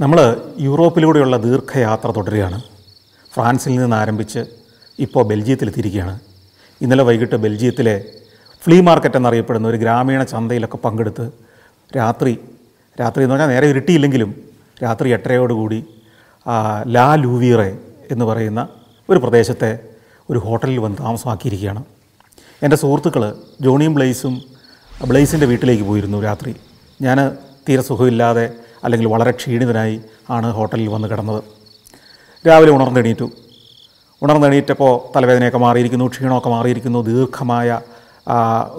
നമ്മൾ യൂറോപ്പിലൂടെയുള്ള ദീർഘയാത്ര തുടരുകയാണ്. ഫ്രാൻസിൽ നിന്ന് ആരംഭിച്ച് ഇപ്പോൾ ബെൽജിയത്തിലെത്തിയിരിക്കുകയാണ്. ഇന്നലെ വൈകിട്ട് ബെൽജിയത്തിലെ ഫ്ലീ മാർക്കറ്റ് എന്നറിയപ്പെടുന്ന ഒരു ഗ്രാമീണ ചന്തയിലൊക്കെ പങ്കെടുത്ത് രാത്രി രാത്രി എന്ന് പറഞ്ഞാൽ നേരെ ഇരുട്ടിയില്ലെങ്കിലും രാത്രി എട്ടരയോടുകൂടി ലാ ലൂവിയറെ എന്ന് പറയുന്ന ഒരു പ്രദേശത്തെ ഒരു ഹോട്ടലിൽ വന്ന് താമസമാക്കിയിരിക്കുകയാണ്. എന്റെ സുഹൃത്തുക്കൾ ജോണിയും ബ്ലേസും ബ്ലേസിന്റെ വീട്ടിലേക്ക് പോയിരുന്നു രാത്രി. ഞാൻ തീരെ സുഖമില്ലാതെ അല്ലെങ്കിൽ വളരെ ക്ഷീണിതനായി ആണ് ഹോട്ടലിൽ വന്ന് കിടന്നത്. രാവിലെ ഉണർന്നെണീറ്റു. ഉണർന്നെണീറ്റപ്പോൾ തലവേദനയൊക്കെ മാറിയിരിക്കുന്നു ക്ഷീണമൊക്കെ മാറിയിരിക്കുന്നു ദീർഘമായ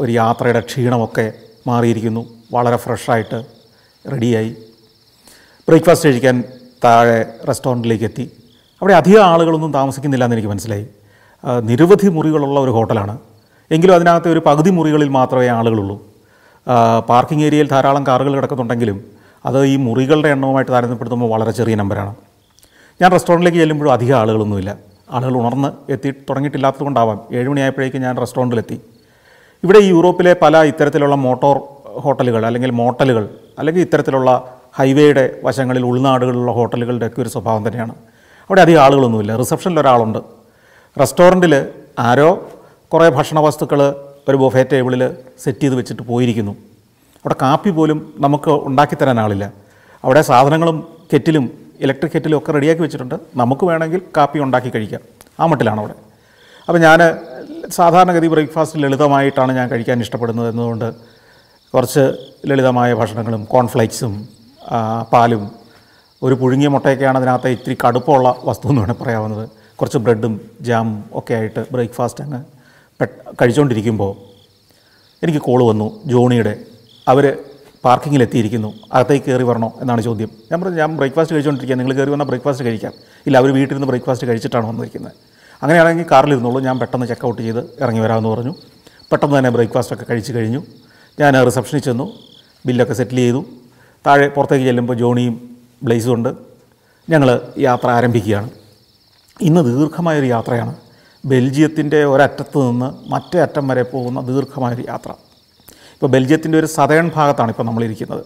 ഒരു യാത്രയുടെ ക്ഷീണമൊക്കെ മാറിയിരിക്കുന്നു. വളരെ ഫ്രഷായിട്ട് റെഡിയായി. ബ്രേക്ക്ഫാസ്റ്റ് കഴിക്കാൻ താഴെ റെസ്റ്റോറന്റിലേക്ക് എത്തി അവിടെ അധികം ആളുകളൊന്നും താമസിക്കുന്നില്ല എന്ന് എനിക്ക് മനസ്സിലായി. നിരവധി മുറികളുള്ള ഒരു ഹോട്ടലാണ്. എങ്കിലും അതിനകത്ത് ഒരു പകുതി മുറികളിൽ മാത്രമേ ആളുകളുള്ളൂ. പാർക്കിംഗ് ഏരിയയിൽ ധാരാളം കാറുകൾ കിടക്കുന്നുണ്ടെങ്കിലും അത് ഈ മുറികളുടെ എണ്ണവുമായിട്ട് താരതമ്യപ്പെടുത്തുമ്പോൾ വളരെ ചെറിയ നമ്പറാണ് ഞാൻ റെസ്റ്റോറന്റിലേക്ക് ചെല്ലുമ്പോഴും അധികം ആളുകളൊന്നുമില്ല. ആളുകൾ ഉണർന്ന് എത്തി തുടങ്ങിയിട്ടില്ലാത്തത് കൊണ്ടാവാം ഏഴുമണിയായപ്പോഴേക്കും ഞാൻ റെസ്റ്റോറന്റിലെത്തി. ഇവിടെ യൂറോപ്പിലെ പല ഇത്തരത്തിലുള്ള മോട്ടോർ ഹോട്ടലുകൾ അല്ലെങ്കിൽ മോട്ടലുകൾ അല്ലെങ്കിൽ ഇത്തരത്തിലുള്ള ഹൈവേയുടെ വശങ്ങളിൽ ഉൾനാടുകളിലുള്ള ഹോട്ടലുകളുടെ ഒക്കെ ഒരു സ്വഭാവം തന്നെയാണ്. അവിടെ അധികം ആളുകളൊന്നുമില്ല. റിസപ്ഷനിൽ ഒരാളുണ്ട്. റെസ്റ്റോറന്റിൽ ആരോ കുറേ ഭക്ഷണ വസ്തുക്കൾ ഒരു ബൊഫേ ടേബിളിൽ സെറ്റ് ചെയ്ത് വെച്ചിട്ട് പോയിരിക്കുന്നു. അവിടെ കാപ്പി പോലും നമുക്ക് ഉണ്ടാക്കി തരാൻ ആളില്ല. അവിടെ സാധനങ്ങളും കെറ്റിലും ഇലക്ട്രിക് കെറ്റിലും ഒക്കെ റെഡിയാക്കി വെച്ചിട്ടുണ്ട്. നമുക്ക് വേണമെങ്കിൽ കാപ്പി ഉണ്ടാക്കി കഴിക്കാം. ആ മട്ടിലാണ് അവിടെ. അപ്പോൾ ഞാൻ സാധാരണഗതി ബ്രേക്ക്ഫാസ്റ്റ് ലളിതമായിട്ടാണ് ഞാൻ കഴിക്കാൻ ഇഷ്ടപ്പെടുന്നത് എന്നതുകൊണ്ട് കുറച്ച് ലളിതമായ ഭക്ഷണങ്ങളും കോൺഫ്ലേക്സും പാലും ഒരു പുഴുങ്ങിയ മുട്ടയൊക്കെയാണ് അതിനകത്ത് ഇത്തിരി കടുപ്പമുള്ള വസ്തു എന്ന് വേണമെങ്കിൽ പറയാവുന്നത്. കുറച്ച് ബ്രെഡും ജാമും ഒക്കെ ആയിട്ട് ബ്രേക്ക്ഫാസ്റ്റ് അങ്ങ് കഴിച്ചുകൊണ്ടിരിക്കുമ്പോൾ എനിക്ക് കോൾ വന്നു ജോണിയുടെ അവർ പാർക്കിങ്ങിലെത്തിയിരിക്കുന്നു. അകത്തേക്ക് കയറി വരണോ എന്നാണ് ചോദ്യം. ഞാൻ പറഞ്ഞു ഞാൻ ബ്രേക്ക്ഫാസ്റ്റ് കഴിച്ചുകൊണ്ടിരിക്കുക നിങ്ങൾ കയറി വന്നാൽ ബ്രേക്ക്ഫാസ്റ്റ് കഴിക്കാം. ഇല്ല അവർ വീട്ടിൽ നിന്ന് ബ്രേക്ക്ഫാസ്റ്റ് കഴിച്ചിട്ടാണ് വന്നിരിക്കുന്നത്. അങ്ങനെയാണെങ്കിൽ കാറിലിരുന്നുള്ളൂ ഞാൻ പെട്ടെന്ന് ചെക്ക് ഔട്ട് ചെയ്ത് ഇറങ്ങി വരാമെന്ന് പറഞ്ഞു. പെട്ടെന്ന് തന്നെ ബ്രേക്ക്ഫാസ്റ്റ് ഒക്കെ കഴിച്ച് കഴിഞ്ഞു. ഞാൻ റിസപ്ഷനിൽ ചെന്നു. ബില്ലൊക്കെ സെറ്റിൽ ചെയ്തു. താഴെ പുറത്തേക്ക് ചെല്ലുമ്പോൾ ജോണിയും ബ്ലേസും ഉണ്ട്. ഞങ്ങൾ യാത്ര ആരംഭിക്കുകയാണ്. ഇന്ന് ദീർഘമായൊരു യാത്രയാണ്. ബെൽജിയത്തിന്റെ ഒരറ്റത്ത് നിന്ന് മറ്റേ അറ്റം വരെ പോകുന്ന ദീർഘമായൊരു യാത്ര. ഇപ്പോൾ ബെൽജിയത്തിന്റെ ഒരു സതേൺ ഭാഗത്താണ് ഇപ്പോൾ നമ്മളിരിക്കുന്നത്.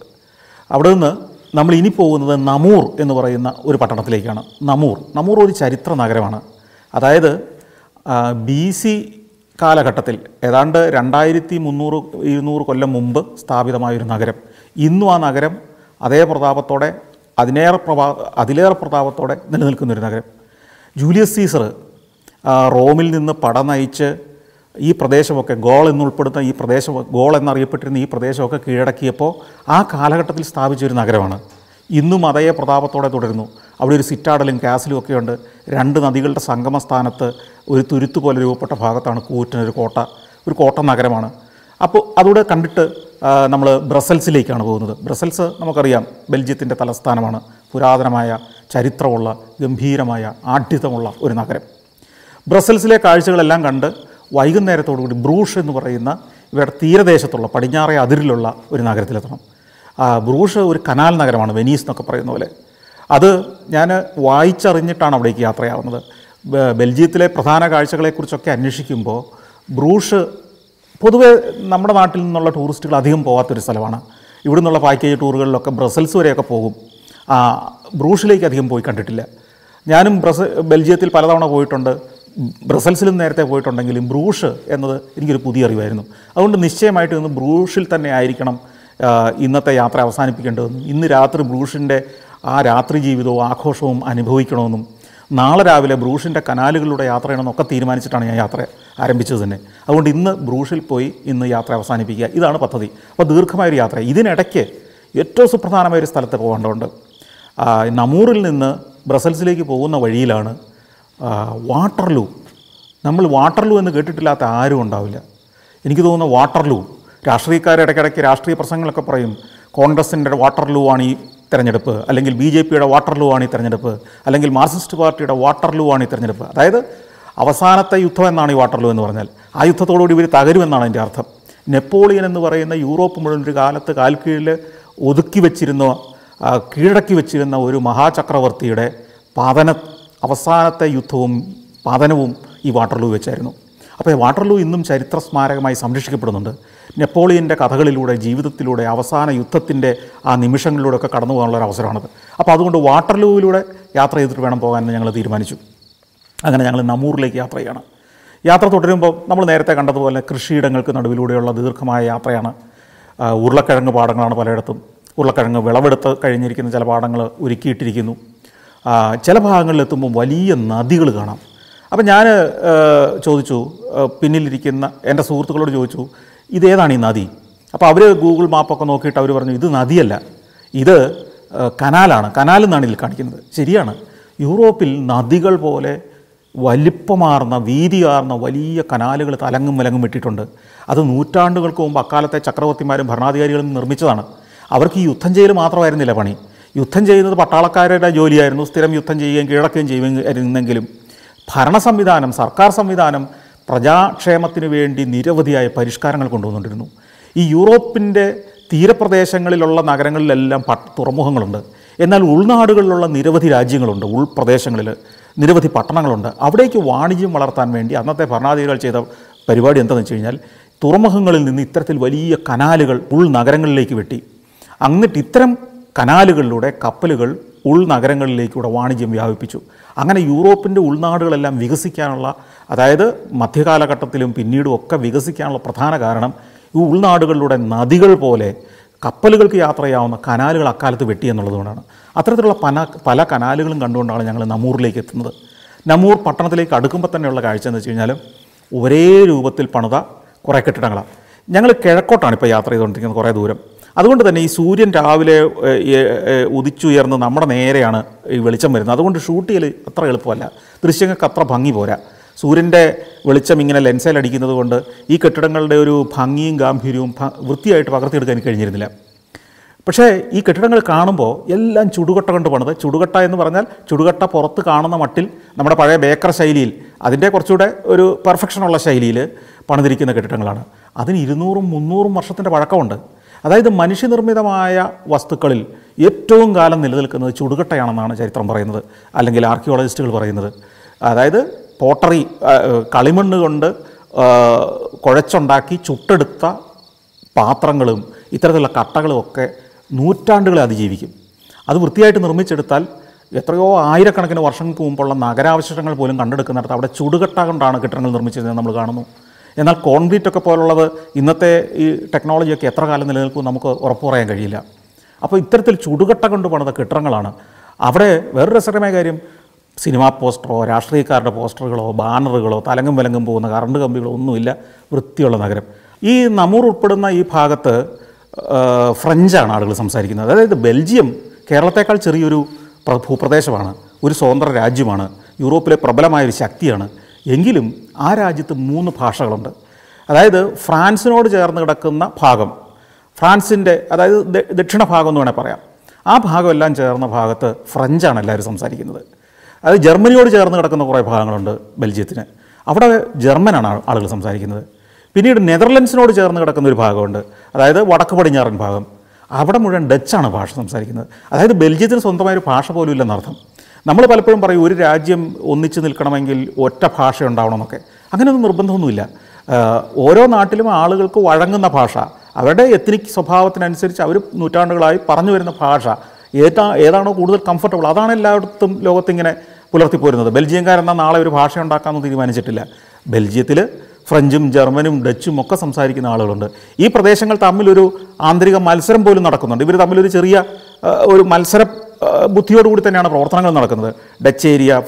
അവിടെ നിന്ന് നമ്മൾ ഇനി പോകുന്നത് നമൂർ എന്ന് പറയുന്ന ഒരു പട്ടണത്തിലേക്കാണ്. നമൂർ. നമൂർ ഒരു ചരിത്ര നഗരമാണ്. അതായത് ബി സി കാലഘട്ടത്തിൽ ഏതാണ്ട് രണ്ടായിരത്തി മുന്നൂറ് ഇരുന്നൂറ് കൊല്ലം മുമ്പ് സ്ഥാപിതമായൊരു നഗരം. ഇന്നും ആ നഗരം അതേ പ്രതാപത്തോടെ അതിനേറെ പ്രഭാ അതിലേറെ പ്രതാപത്തോടെ നിലനിൽക്കുന്നൊരു നഗരം. ജൂലിയസ് സീസർ റോമിൽ നിന്ന് പട നയിച്ച് ഈ പ്രദേശമൊക്കെ ഗോൾ എന്നുൾപ്പെടുന്ന ഈ പ്രദേശം ഗോൾ എന്നറിയപ്പെട്ടിരുന്ന ഈ പ്രദേശമൊക്കെ കീഴടക്കിയപ്പോൾ ആ കാലഘട്ടത്തിൽ സ്ഥാപിച്ച ഒരു നഗരമാണ്. ഇന്നും അതേ പ്രതാപത്തോടെ തുടരുന്നു. അവിടെ ഒരു സിറ്റാഡലും കാസിലും ഒക്കെ ഉണ്ട്. രണ്ട് നദികളുടെ സംഗമ സ്ഥാനത്ത് ഒരു തുരുത്തു പോലെ രൂപപ്പെട്ട ഭാഗത്താണ് കൂറ്റനൊരു കോട്ട ഒരു കോട്ട നഗരമാണ്. അപ്പോൾ അതുകൂടെ കണ്ടിട്ട് നമ്മൾ ബ്രസൽസിലേക്കാണ് പോകുന്നത്. ബ്രസൽസ് നമുക്കറിയാം ബെൽജിയത്തിന്റെ തലസ്ഥാനമാണ്. പുരാതനമായ ചരിത്രമുള്ള ഗംഭീരമായ ആഢ്യതമുള്ള ഒരു നഗരം. ബ്രസൽസിലെ കാഴ്ചകളെല്ലാം കണ്ട് വൈകുന്നേരത്തോടുകൂടി ബ്രൂഷ് എന്ന് പറയുന്ന ഇവരുടെ തീരദേശത്തുള്ള പടിഞ്ഞാറേ അതിരിലുള്ള ഒരു നഗരത്തിലെത്തണം. ബ്രൂഷ് ഒരു കനാൽ നഗരമാണ് വെനീസ് എന്നൊക്കെ പറയുന്ന പോലെ. അത് ഞാൻ വായിച്ചറിഞ്ഞിട്ടാണ് അവിടേക്ക് യാത്രയാവുന്നത്. ബെൽജിയത്തിലെ പ്രധാന കാഴ്ചകളെക്കുറിച്ചൊക്കെ അന്വേഷിക്കുമ്പോൾ ബ്രൂഷ് പൊതുവെ നമ്മുടെ നാട്ടിൽ നിന്നുള്ള ടൂറിസ്റ്റുകൾ അധികം പോകാത്തൊരു സ്ഥലമാണ്. ഇവിടെ നിന്നുള്ള പാക്കേജ് ടൂറുകളിലൊക്കെ ബ്രസൽസ് വരെയൊക്കെ പോകും. ബ്രൂഷിലേക്ക് അധികം പോയി കണ്ടിട്ടില്ല. ഞാനും ബ്രസ ബെൽജിയത്തിൽ പലതവണ പോയിട്ടുണ്ട്. ബ്രസൽസിലും നേരത്തെ പോയിട്ടുണ്ടെങ്കിലും ബ്രൂഷ് എന്നത് എനിക്കൊരു പുതിയ അറിവായിരുന്നു. അതുകൊണ്ട് നിശ്ചയമായിട്ട് ഇന്ന് ബ്രൂഷിൽ തന്നെ ആയിരിക്കണം ഇന്നത്തെ യാത്ര അവസാനിപ്പിക്കേണ്ടതെന്നും ഇന്ന് രാത്രി ബ്രൂഷിന്റെ ആ രാത്രി ജീവിതവും ആഘോഷവും അനുഭവിക്കണമെന്നും നാളെ രാവിലെ ബ്രൂഷിന്റെ കനാലുകളിലൂടെ യാത്ര ചെയ്യണമെന്നൊക്കെ തീരുമാനിച്ചിട്ടാണ് ഞാൻ യാത്ര ആരംഭിച്ചത് തന്നെ. അതുകൊണ്ട് ഇന്ന് ബ്രൂഷിൽ പോയി ഇന്ന് യാത്ര അവസാനിപ്പിക്കുക. ഇതാണ് പദ്ധതി. അപ്പോൾ ദീർഘമായൊരു യാത്ര. ഇതിനിടയ്ക്ക് ഏറ്റവും സുപ്രധാനമായ ഒരു സ്ഥലത്ത് പോകേണ്ടതുണ്ട്. നമൂറിൽ നിന്ന് ബ്രസൽസിലേക്ക് പോകുന്ന വഴിയിലാണ് വാട്ടർലൂ നമ്മൾ വാട്ടർലൂ എന്ന് കേട്ടിട്ടില്ലാത്ത ആരും ഉണ്ടാവില്ല. എനിക്ക് തോന്നുന്നു വാട്ടർലൂ രാഷ്ട്രീയക്കാർ ഇടയ്ക്കിടയ്ക്ക് രാഷ്ട്രീയ പ്രസംഗങ്ങളൊക്കെ പറയും. കോൺഗ്രസിന്റെ വാട്ടർലൂ ആണ് ഈ തെരഞ്ഞെടുപ്പ്. അല്ലെങ്കിൽ ബി ജെ പിയുടെ വാട്ടർലൂ ആണ് ഈ തെരഞ്ഞെടുപ്പ്. അല്ലെങ്കിൽ മാർക്സിസ്റ്റ് പാർട്ടിയുടെ വാട്ടർലൂ ആണ് ഈ തെരഞ്ഞെടുപ്പ്. അതായത് അവസാനത്തെ യുദ്ധം എന്നാണ് ഈ വാട്ടർലൂ എന്ന് പറഞ്ഞാൽ. ആ യുദ്ധത്തോടുകൂടി ഇവർ തകരുമെന്നാണ് എന്റെ അർത്ഥം. നെപ്പോളിയൻ എന്ന് പറയുന്ന യൂറോപ്പ് മുഴുവൻ ഒരു കാലത്ത് കാൽക്കീഴിൽ ഒതുക്കി വെച്ചിരുന്ന കീഴടക്കി വെച്ചിരുന്ന ഒരു മഹാചക്രവർത്തിയുടെ പതന അവസാനത്തെ യുദ്ധവും പതനവും ഈ വാട്ടർലൂ വെച്ചായിരുന്നു. അപ്പോൾ വാട്ടർലൂ ഇന്നും ചരിത്ര സ്മാരകമായി സംരക്ഷിക്കപ്പെടുന്നുണ്ട്. നെപ്പോളിയന്റെ കഥകളിലൂടെ ജീവിതത്തിലൂടെ അവസാന യുദ്ധത്തിന്റെ ആ നിമിഷങ്ങളിലൂടെ ഒക്കെ കടന്നു പോകാനുള്ള ഒരു അവസരമാണത്. അപ്പോൾ അതുകൊണ്ട് വാട്ടർലൂവിലൂടെ യാത്ര ചെയ്തിട്ട് വേണം പോകാൻ ഞങ്ങൾ തീരുമാനിച്ചു. അങ്ങനെ ഞങ്ങൾ നമ്മൂറിലേക്ക് യാത്ര ചെയ്യണം യാത്ര തുടരുമ്പോൾ നമ്മൾ നേരത്തെ കണ്ടതുപോലെ കൃഷിയിടങ്ങൾക്ക് നടുവിലൂടെയുള്ള ദീർഘമായ യാത്രയാണ്. ഉരുളക്കിഴങ്ങ് പാടങ്ങളാണ് പലയിടത്തും. ഉരുളക്കിഴങ്ങ് വിളവെടുത്ത് കഴിഞ്ഞിരിക്കുന്ന ചില പാടങ്ങൾ ഒരുക്കിയിട്ടിരിക്കുന്നു. ചില ഭാഗങ്ങളിലെത്തുമ്പോൾ വലിയ നദികൾ കാണാം. അപ്പം ഞാൻ ചോദിച്ചു പിന്നിലിരിക്കുന്ന എന്റെ സുഹൃത്തുക്കളോട് ചോദിച്ചു ഇതേതാണ് ഈ നദി? അപ്പോൾ അവർ ഗൂഗിൾ മാപ്പൊക്കെ നോക്കിയിട്ട് അവർ പറഞ്ഞു ഇത് നദിയല്ല. ഇത് കനാലാണ്. കനാൽ എന്നാണ് ഇതിൽ കാണിക്കുന്നത്. ശരിയാണ്. യൂറോപ്പിൽ നദികൾ പോലെ വലിപ്പമാർന്ന വീതിയാർന്ന വലിയ കനാലുകൾ തലങ്ങും വിലങ്ങും വിട്ടിട്ടുണ്ട് അത് നൂറ്റാണ്ടുകൾക്ക് മുമ്പ് അക്കാലത്തെ ചക്രവർത്തിമാരും ഭരണാധികാരികളും നിർമ്മിച്ചതാണ്. അവർക്ക് ഈ യുദ്ധം ചെയ്യൽ മാത്രമായിരുന്നില്ല പണി. യുദ്ധം ചെയ്യുന്നത് പട്ടാളക്കാരുടെ ജോലിയായിരുന്നു. സ്ഥിരം യുദ്ധം ചെയ്യുകയും കീഴടക്കുകയും ചെയ്യുന്നെങ്കിലും ഭരണ സംവിധാനം സർക്കാർ സംവിധാനം പ്രജാക്ഷേമത്തിന് വേണ്ടി നിരവധിയായ പരിഷ്കാരങ്ങൾ കൊണ്ടുവന്നുകൊണ്ടിരുന്നു. ഈ യൂറോപ്പിന്റെ തീരപ്രദേശങ്ങളിലുള്ള നഗരങ്ങളിലെല്ലാം പ തുറമുഖങ്ങളുണ്ട്. എന്നാൽ ഉൾനാടുകളിലുള്ള നിരവധി രാജ്യങ്ങളുണ്ട്. ഉൾപ്രദേശങ്ങളിൽ നിരവധി പട്ടണങ്ങളുണ്ട്. അവിടേക്ക് വാണിജ്യം വളർത്താൻ വേണ്ടി അന്നത്തെ ഭരണാധികാരികൾ ചെയ്ത പരിപാടി എന്താണെന്ന് വെച്ച് കഴിഞ്ഞാൽ തുറമുഖങ്ങളിൽ നിന്ന് ഇത്തരത്തിൽ വലിയ കനാലുകൾ ഉൾ നഗരങ്ങളിലേക്ക് വെട്ടി എന്നിട്ട് ഇത്തരം കനാലുകളിലൂടെ കപ്പലുകൾ ഉൾനഗരങ്ങളിലേക്കൂടെ വാണിജ്യം വ്യാപിപ്പിച്ചു. അങ്ങനെ യൂറോപ്പിന്റെ ഉൾനാടുകളെല്ലാം വികസിക്കാനുള്ള അതായത് മധ്യകാലഘട്ടത്തിലും പിന്നീടും ഒക്കെ വികസിക്കാനുള്ള പ്രധാന കാരണം ഈ ഉൾനാടുകളിലൂടെ നദികൾ പോലെ കപ്പലുകൾക്ക് യാത്ര ചെയ്യാവുന്ന കനാലുകൾ അക്കാലത്ത് വെട്ടി എന്നുള്ളതുകൊണ്ടാണ്. അത്തരത്തിലുള്ള പല പല കനാലുകളും കണ്ടുകൊണ്ടാണ് ഞങ്ങൾ നമ്മൂറിലേക്ക് എത്തുന്നത്. നമ്മൂർ പട്ടണത്തിലേക്ക് അടുക്കുമ്പോൾ തന്നെയുള്ള കാഴ്ച എന്ന് വെച്ച് കഴിഞ്ഞാൽ ഒരേ രൂപത്തിൽ പണിത കുറേ കെട്ടിടങ്ങളാണ്. ഞങ്ങൾ കിഴക്കോട്ടാണ് ഇപ്പോൾ യാത്ര ചെയ്തുകൊണ്ടിരിക്കുന്നത് കുറേ ദൂരം. അതുകൊണ്ട് തന്നെ ഈ സൂര്യൻ രാവിലെ ഉദിച്ചുയർന്ന് നമ്മുടെ നേരെയാണ് ഈ വെളിച്ചം വരുന്നത്. അതുകൊണ്ട് ഷൂട്ട് ചെയ്യൽ അത്ര എളുപ്പമല്ല. ദൃശ്യങ്ങൾക്ക് അത്ര ഭംഗി പോരാ. സൂര്യന്റെ വെളിച്ചം ഇങ്ങനെ ലെൻസിൽ അടിക്കുന്നത് കൊണ്ട് ഈ കെട്ടിടങ്ങളുടെ ഒരു ഭംഗിയും ഗാംഭീര്യവും വൃത്തിയായിട്ട് പകർത്തിയെടുക്കാൻ കഴിഞ്ഞിരുന്നില്ല. പക്ഷേ ഈ കെട്ടിടങ്ങൾ കാണുമ്പോൾ എല്ലാം ചുടുകട്ട കൊണ്ട് പണിത്. ചുടുകട്ട എന്ന് പറഞ്ഞാൽ ചുടുകട്ട പുറത്ത് കാണുന്ന മട്ടിൽ നമ്മുടെ പഴയ ബേക്കർ ശൈലിയിൽ അതിന്റെ കുറച്ചുകൂടെ ഒരു പെർഫെക്ഷനുള്ള ശൈലിയിൽ പണിതിരിക്കുന്ന കെട്ടിടങ്ങളാണ്. അതിന് ഇരുന്നൂറും മുന്നൂറും വർഷത്തിന്റെ പഴക്കമുണ്ട്. അതായത് മനുഷ്യനിർമ്മിതമായ വസ്തുക്കളിൽ ഏറ്റവും കാലം നിലനിൽക്കുന്നത് ചുടുകട്ടയാണെന്നാണ് ചരിത്രം പറയുന്നത് അല്ലെങ്കിൽ ആർക്കിയോളജിസ്റ്റുകൾ പറയുന്നത്. അതായത് പോട്ടറി കളിമണ്ണ് കൊണ്ട് കുഴച്ചുണ്ടാക്കി ചുട്ടെടുത്ത പാത്രങ്ങളും ഇത്തരത്തിലുള്ള കട്ടകളും ഒക്കെ നൂറ്റാണ്ടുകളെ അതിജീവിക്കും. അത് വൃത്തിയായിട്ട് നിർമ്മിച്ചെടുത്താൽ എത്രയോ ആയിരക്കണക്കിന് വർഷങ്ങൾക്ക് മുമ്പുള്ള നഗരാവശിഷ്ടങ്ങൾ പോലും കണ്ടെടുക്കുന്നിടത്ത് അവിടെ ചുടുകട്ട കൊണ്ടാണ് കെട്ടിടങ്ങൾ നിർമ്മിച്ചിരുന്നത് നമ്മൾ കാണുന്നു. എന്നാൽ കോൺക്രീറ്റ് ഒക്കെ പോലുള്ളത് ഇന്നത്തെ ഈ ടെക്നോളജിയൊക്കെ എത്ര കാലം നിലനിൽക്കും നമുക്ക് ഉറപ്പു പറയാൻ കഴിയില്ല. അപ്പോൾ ഇത്തരത്തിൽ ചുടുകട്ട കൊണ്ട് പണിത കെട്ടിടങ്ങളാണ്. അവിടെ വേറൊരു രസകരമായ കാര്യം സിനിമാ പോസ്റ്ററോ രാഷ്ട്രീയക്കാരുടെ പോസ്റ്ററുകളോ ബാനറുകളോ തലങ്ങും വിലങ്ങും പോകുന്ന കറണ്ട് കമ്പികളോ ഒന്നുമില്ല. വൃത്തിയുള്ള നഗരം. ഈ നമൂർ ഉൾപ്പെടുന്ന ഈ ഭാഗത്ത് ഫ്രഞ്ചാണ് ആളുകൾ സംസാരിക്കുന്നത്. അതായത് ബെൽജിയം കേരളത്തെക്കാൾ ചെറിയൊരു പ്ര- ഭൂപ്രദേശമാണ് ഒരു സ്വതന്ത്ര രാജ്യമാണ്. യൂറോപ്പിലെ പ്രബലമായൊരു ശക്തിയാണ്. എങ്കിലും ആ രാജ്യത്ത് മൂന്ന് ഭാഷകളുണ്ട്. അതായത് ഫ്രാൻസിനോട് ചേർന്ന് കിടക്കുന്ന ഭാഗം ഫ്രാൻസിന്റെ അതായത് ദക്ഷിണ ഭാഗം എന്ന് വേണേൽ പറയാം. ആ ഭാഗമെല്ലാം ചേർന്ന ഭാഗത്ത് ഫ്രഞ്ചാണ് എല്ലാവരും സംസാരിക്കുന്നത്. അത് ജർമ്മനിയോട് ചേർന്ന് കിടക്കുന്ന കുറേ ഭാഗങ്ങളുണ്ട് ബെൽജിയത്തിന്. അവിടെ ജർമ്മനാണ് ആളുകൾ സംസാരിക്കുന്നത്. പിന്നീട് നെതർലൻഡ്സിനോട് ചേർന്ന് കിടക്കുന്ന ഒരു ഭാഗമുണ്ട് അതായത് വടക്ക് പടിഞ്ഞാറൻ ഭാഗം. അവിടെ മുഴുവൻ ഡച്ചാണ് ഭാഷ സംസാരിക്കുന്നത്. അതായത് ബെൽജിയത്തിന് സ്വന്തമായൊരു ഭാഷ പോലും ഇല്ലെന്നർത്ഥം. നമ്മൾ പലപ്പോഴും പറയും ഒരു രാജ്യം ഒന്നിച്ചു നിൽക്കണമെങ്കിൽ ഒറ്റ ഭാഷ ഉണ്ടാവണമെന്നൊക്കെ. അങ്ങനെയൊന്നും നിർബന്ധമൊന്നുമില്ല. ഓരോ നാട്ടിലും ആളുകൾക്ക് വഴങ്ങുന്ന ഭാഷ അവരുടെ എത്നിക് സ്വഭാവത്തിനനുസരിച്ച് അവർ നൂറ്റാണ്ടുകളായി പറഞ്ഞു വരുന്ന ഭാഷ ഏതാ ഏതാണോ കൂടുതൽ കംഫർട്ടബിൾ അതാണ് എല്ലായിടത്തും ലോകത്തിങ്ങനെ പുലർത്തിപ്പോരുന്നത്. ബെൽജിയംകാരെന്നാൽ നാളെ ഒരു ഭാഷ ഉണ്ടാക്കാമെന്ന് തീരുമാനിച്ചിട്ടില്ല. ബെൽജിയത്തിൽ ഫ്രഞ്ചും ജർമ്മനും ഡച്ചും ഒക്കെ സംസാരിക്കുന്ന ആളുകളുണ്ട്. ഈ പ്രദേശങ്ങൾ തമ്മിലൊരു ആന്തരിക മത്സരം പോലും നടക്കുന്നുണ്ട്. ഇവർ തമ്മിലൊരു ചെറിയ ഒരു മത്സര ബുദ്ധിയോടുകൂടി തന്നെയാണ് പ്രവർത്തനങ്ങൾ നടക്കുന്നത്. ഡച്ച് ഏരിയ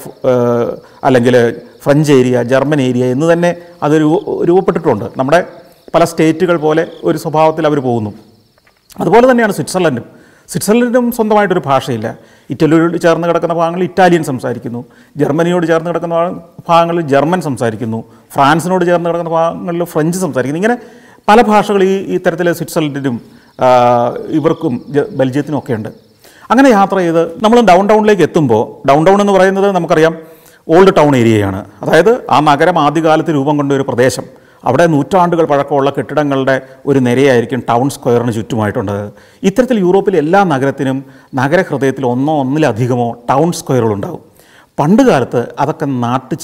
അല്ലെങ്കിൽ ഫ്രഞ്ച് ഏരിയ ജർമ്മൻ ഏരിയ എന്ന് തന്നെ അത് രൂപപ്പെട്ടിട്ടുണ്ട്. നമ്മുടെ പല സ്റ്റേറ്റുകൾ പോലെ ഒരു സ്വഭാവത്തിൽ അവർ പോകുന്നു. അതുപോലെ തന്നെയാണ് സ്വിറ്റ്സർലൻഡും. സ്വിറ്റ്സർലൻഡും സ്വന്തമായിട്ടൊരു ഭാഷയില്ല. ഇറ്റലിയോട് ചേർന്ന് കിടക്കുന്ന ഭാഗങ്ങളിൽ ഇറ്റാലിയൻ സംസാരിക്കുന്നു. ജർമ്മനിയോട് ചേർന്ന് കിടക്കുന്ന ഭാഗ- ഭാഗങ്ങളിൽ ജർമ്മൻ സംസാരിക്കുന്നു. ഫ്രാൻസിനോട് ചേർന്ന് കിടക്കുന്ന ഭാഗങ്ങളിൽ ഫ്രഞ്ച് സംസാരിക്കുന്നു. ഇങ്ങനെ പല ഭാഷകൾ ഈ ഇത്തരത്തിൽ സ്വിറ്റ്സർലൻഡിനും ഇവർക്കും ബെൽജിയത്തിനും ഒക്കെ ഉണ്ട്. അങ്ങനെ യാത്ര ചെയ്ത് നമ്മൾ ഡൗൺ ടൗണിലേക്ക് എത്തുമ്പോൾ ഡൗൺ ടൗൺ എന്ന് പറയുന്നത് നമുക്കറിയാം ഓൾഡ് ടൗൺ ഏരിയയാണ് അതായത് ആ നഗരം ആദ്യകാലത്ത് രൂപം കൊണ്ട ഒരു പ്രദേശം. അവിടെ നൂറ്റാണ്ടുകൾ പഴക്കമുള്ള കെട്ടിടങ്ങളുടെ ഒരു നിരയായിരിക്കും ടൗൺ സ്ക്വയറിന് ചുറ്റുമായിട്ടുള്ളത് ഇത്തരത്തിൽ യൂറോപ്പിലെ എല്ലാ നഗരത്തിനും നഗരഹൃദയത്തിൽ ഒന്നോ ഒന്നിലധികമോ ടൗൺ സ്ക്വയറുകളുണ്ടാകും പണ്ട് കാലത്ത് അതൊക്കെ നാട്ട്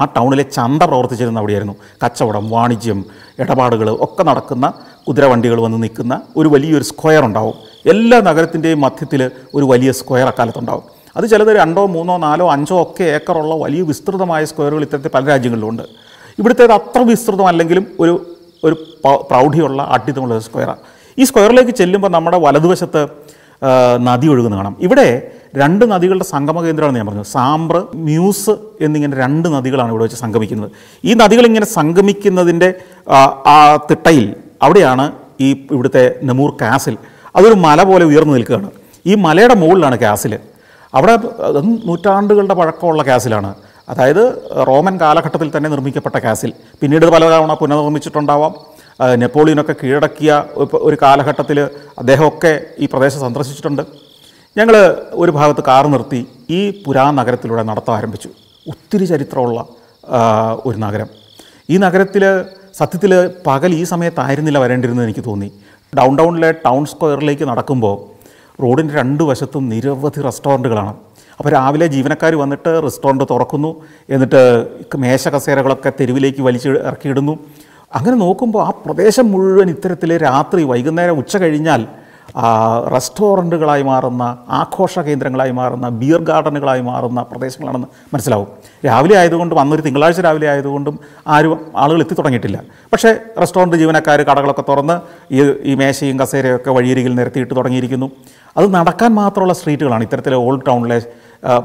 ആ ടൗണിലെ ചന്ത പ്രവർത്തിച്ചിരുന്ന അവിടെയായിരുന്നു. കച്ചവടം വാണിജ്യം ഇടപാടുകൾ ഒക്കെ നടക്കുന്ന കുതിരവണ്ടികൾ വന്ന് നിൽക്കുന്ന ഒരു വലിയൊരു സ്ക്വയർ ഉണ്ടാവും. എല്ലാ നഗരത്തിന്റെയും മധ്യത്തിൽ ഒരു വലിയ സ്ക്വയർ അക്കാലത്തുണ്ടാവും. അത് ചിലത് രണ്ടോ മൂന്നോ നാലോ അഞ്ചോ ഒക്കെ ഏക്കറുള്ള വലിയ വിസ്തൃതമായ സ്ക്വയറുകൾ ഇത്തരത്തിൽ പല രാജ്യങ്ങളിലുണ്ട്. ഇവിടുത്തേത് അത്ര വിസ്തൃതം അല്ലെങ്കിലും ഒരു ഒരു പ്രൗഢിയുള്ള അട്ടിത്തമുള്ള സ്ക്വയറാണ് ഈ സ്ക്വയറിലേക്ക് ചെല്ലുമ്പോൾ നമ്മുടെ വലതുവശത്ത് നദി ഒഴുകുന്ന കാണാം. ഇവിടെ രണ്ട് നദികളുടെ സംഗമ കേന്ദ്രമാണ് ഞാൻ പറഞ്ഞത് സാമ്പ്ര മ്യൂസ് എന്നിങ്ങനെ രണ്ട് നദികളാണ് ഇവിടെ വെച്ച് സംഗമിക്കുന്നത്. ഈ നദികൾ ഇങ്ങനെ സംഗമിക്കുന്നതിന്റെ ആ തിട്ടയിൽ അവിടെയാണ് ഈ ഇവിടുത്തെ നെമൂർ കാസിൽ അതൊരു മല പോലെ ഉയർന്നു നിൽക്കുകയാണ്. ഈ മലയുടെ മുകളിലാണ് കാസിൽ. അവിടെ നൂറ്റാണ്ടുകളുടെ പഴക്കമുള്ള കാസിലാണ്. അതായത് റോമൻ കാലഘട്ടത്തിൽ തന്നെ നിർമ്മിക്കപ്പെട്ട കാസിൽ. പിന്നീട് പല പലതവണ പുനർനിർമ്മിച്ചിട്ടുണ്ടാവാം. നെപ്പോളിയനൊക്കെ കീഴടക്കിയ ഒരു കാലഘട്ടത്തിൽ അദ്ദേഹമൊക്കെ ഈ പ്രദേശം സന്ദർശിച്ചിട്ടുണ്ട്. ഞങ്ങൾ ഒരു ഭാഗത്ത് കാർ നിർത്തി ഈ പുരാ നഗരത്തിലൂടെ നടത്താൻ ആരംഭിച്ചു. ഒത്തിരി ചരിത്രമുള്ള ഒരു നഗരം. ഈ നഗരത്തിൽ സത്യത്തിൽ പകൽ ഈ സമയത്തായിരുന്നില്ല വരേണ്ടിരുന്നത് എനിക്ക് തോന്നി. ഡൗൺ ടൗണിലെ ടൗൺ സ്ക്വയറിലേക്ക് നടക്കുമ്പോൾ റോഡിന്റെ രണ്ട് വശത്തും നിരവധി റെസ്റ്റോറന്റുകളാണ്. അപ്പോൾ രാവിലെ ജീവനക്കാർ വന്നിട്ട് റെസ്റ്റോറന്റ് തുറക്കുന്നു. എന്നിട്ട് മേശ കസേരകളൊക്കെ തെരുവിലേക്ക് വലിച്ച് ഇറക്കിയിടുന്നു. അങ്ങനെ നോക്കുമ്പോൾ ആ പ്രദേശം മുഴുവൻ ഇത്തരത്തിൽ രാത്രി വൈകുന്നേരം ഉച്ച കഴിഞ്ഞാൽ റെസ്റ്റോറന്റുകളായി മാറുന്ന ആഘോഷ കേന്ദ്രങ്ങളായി മാറുന്ന ബിയർ ഗാർഡനുകളായി മാറുന്ന പ്രദേശങ്ങളാണെന്ന് മനസ്സിലാവും. രാവിലെ ആയതുകൊണ്ടും അന്നൊരു തിങ്കളാഴ്ച രാവിലെ ആയതുകൊണ്ടും ആരും ആളുകൾ എത്തി തുടങ്ങിയിട്ടില്ല. പക്ഷേ റെസ്റ്റോറന്റ് ജീവനക്കാർ കടകളൊക്കെ തുറന്ന് ഈ ഈ മേശയും കസേരയൊക്കെ വഴിയരികിൽ നിരത്തിയിട്ട് തുടങ്ങിയിരിക്കുന്നു. അത് നടക്കാൻ മാത്രമുള്ള സ്ട്രീറ്റുകളാണ് ഇത്തരത്തിലെ ഓൾഡ് ടൗണിലെ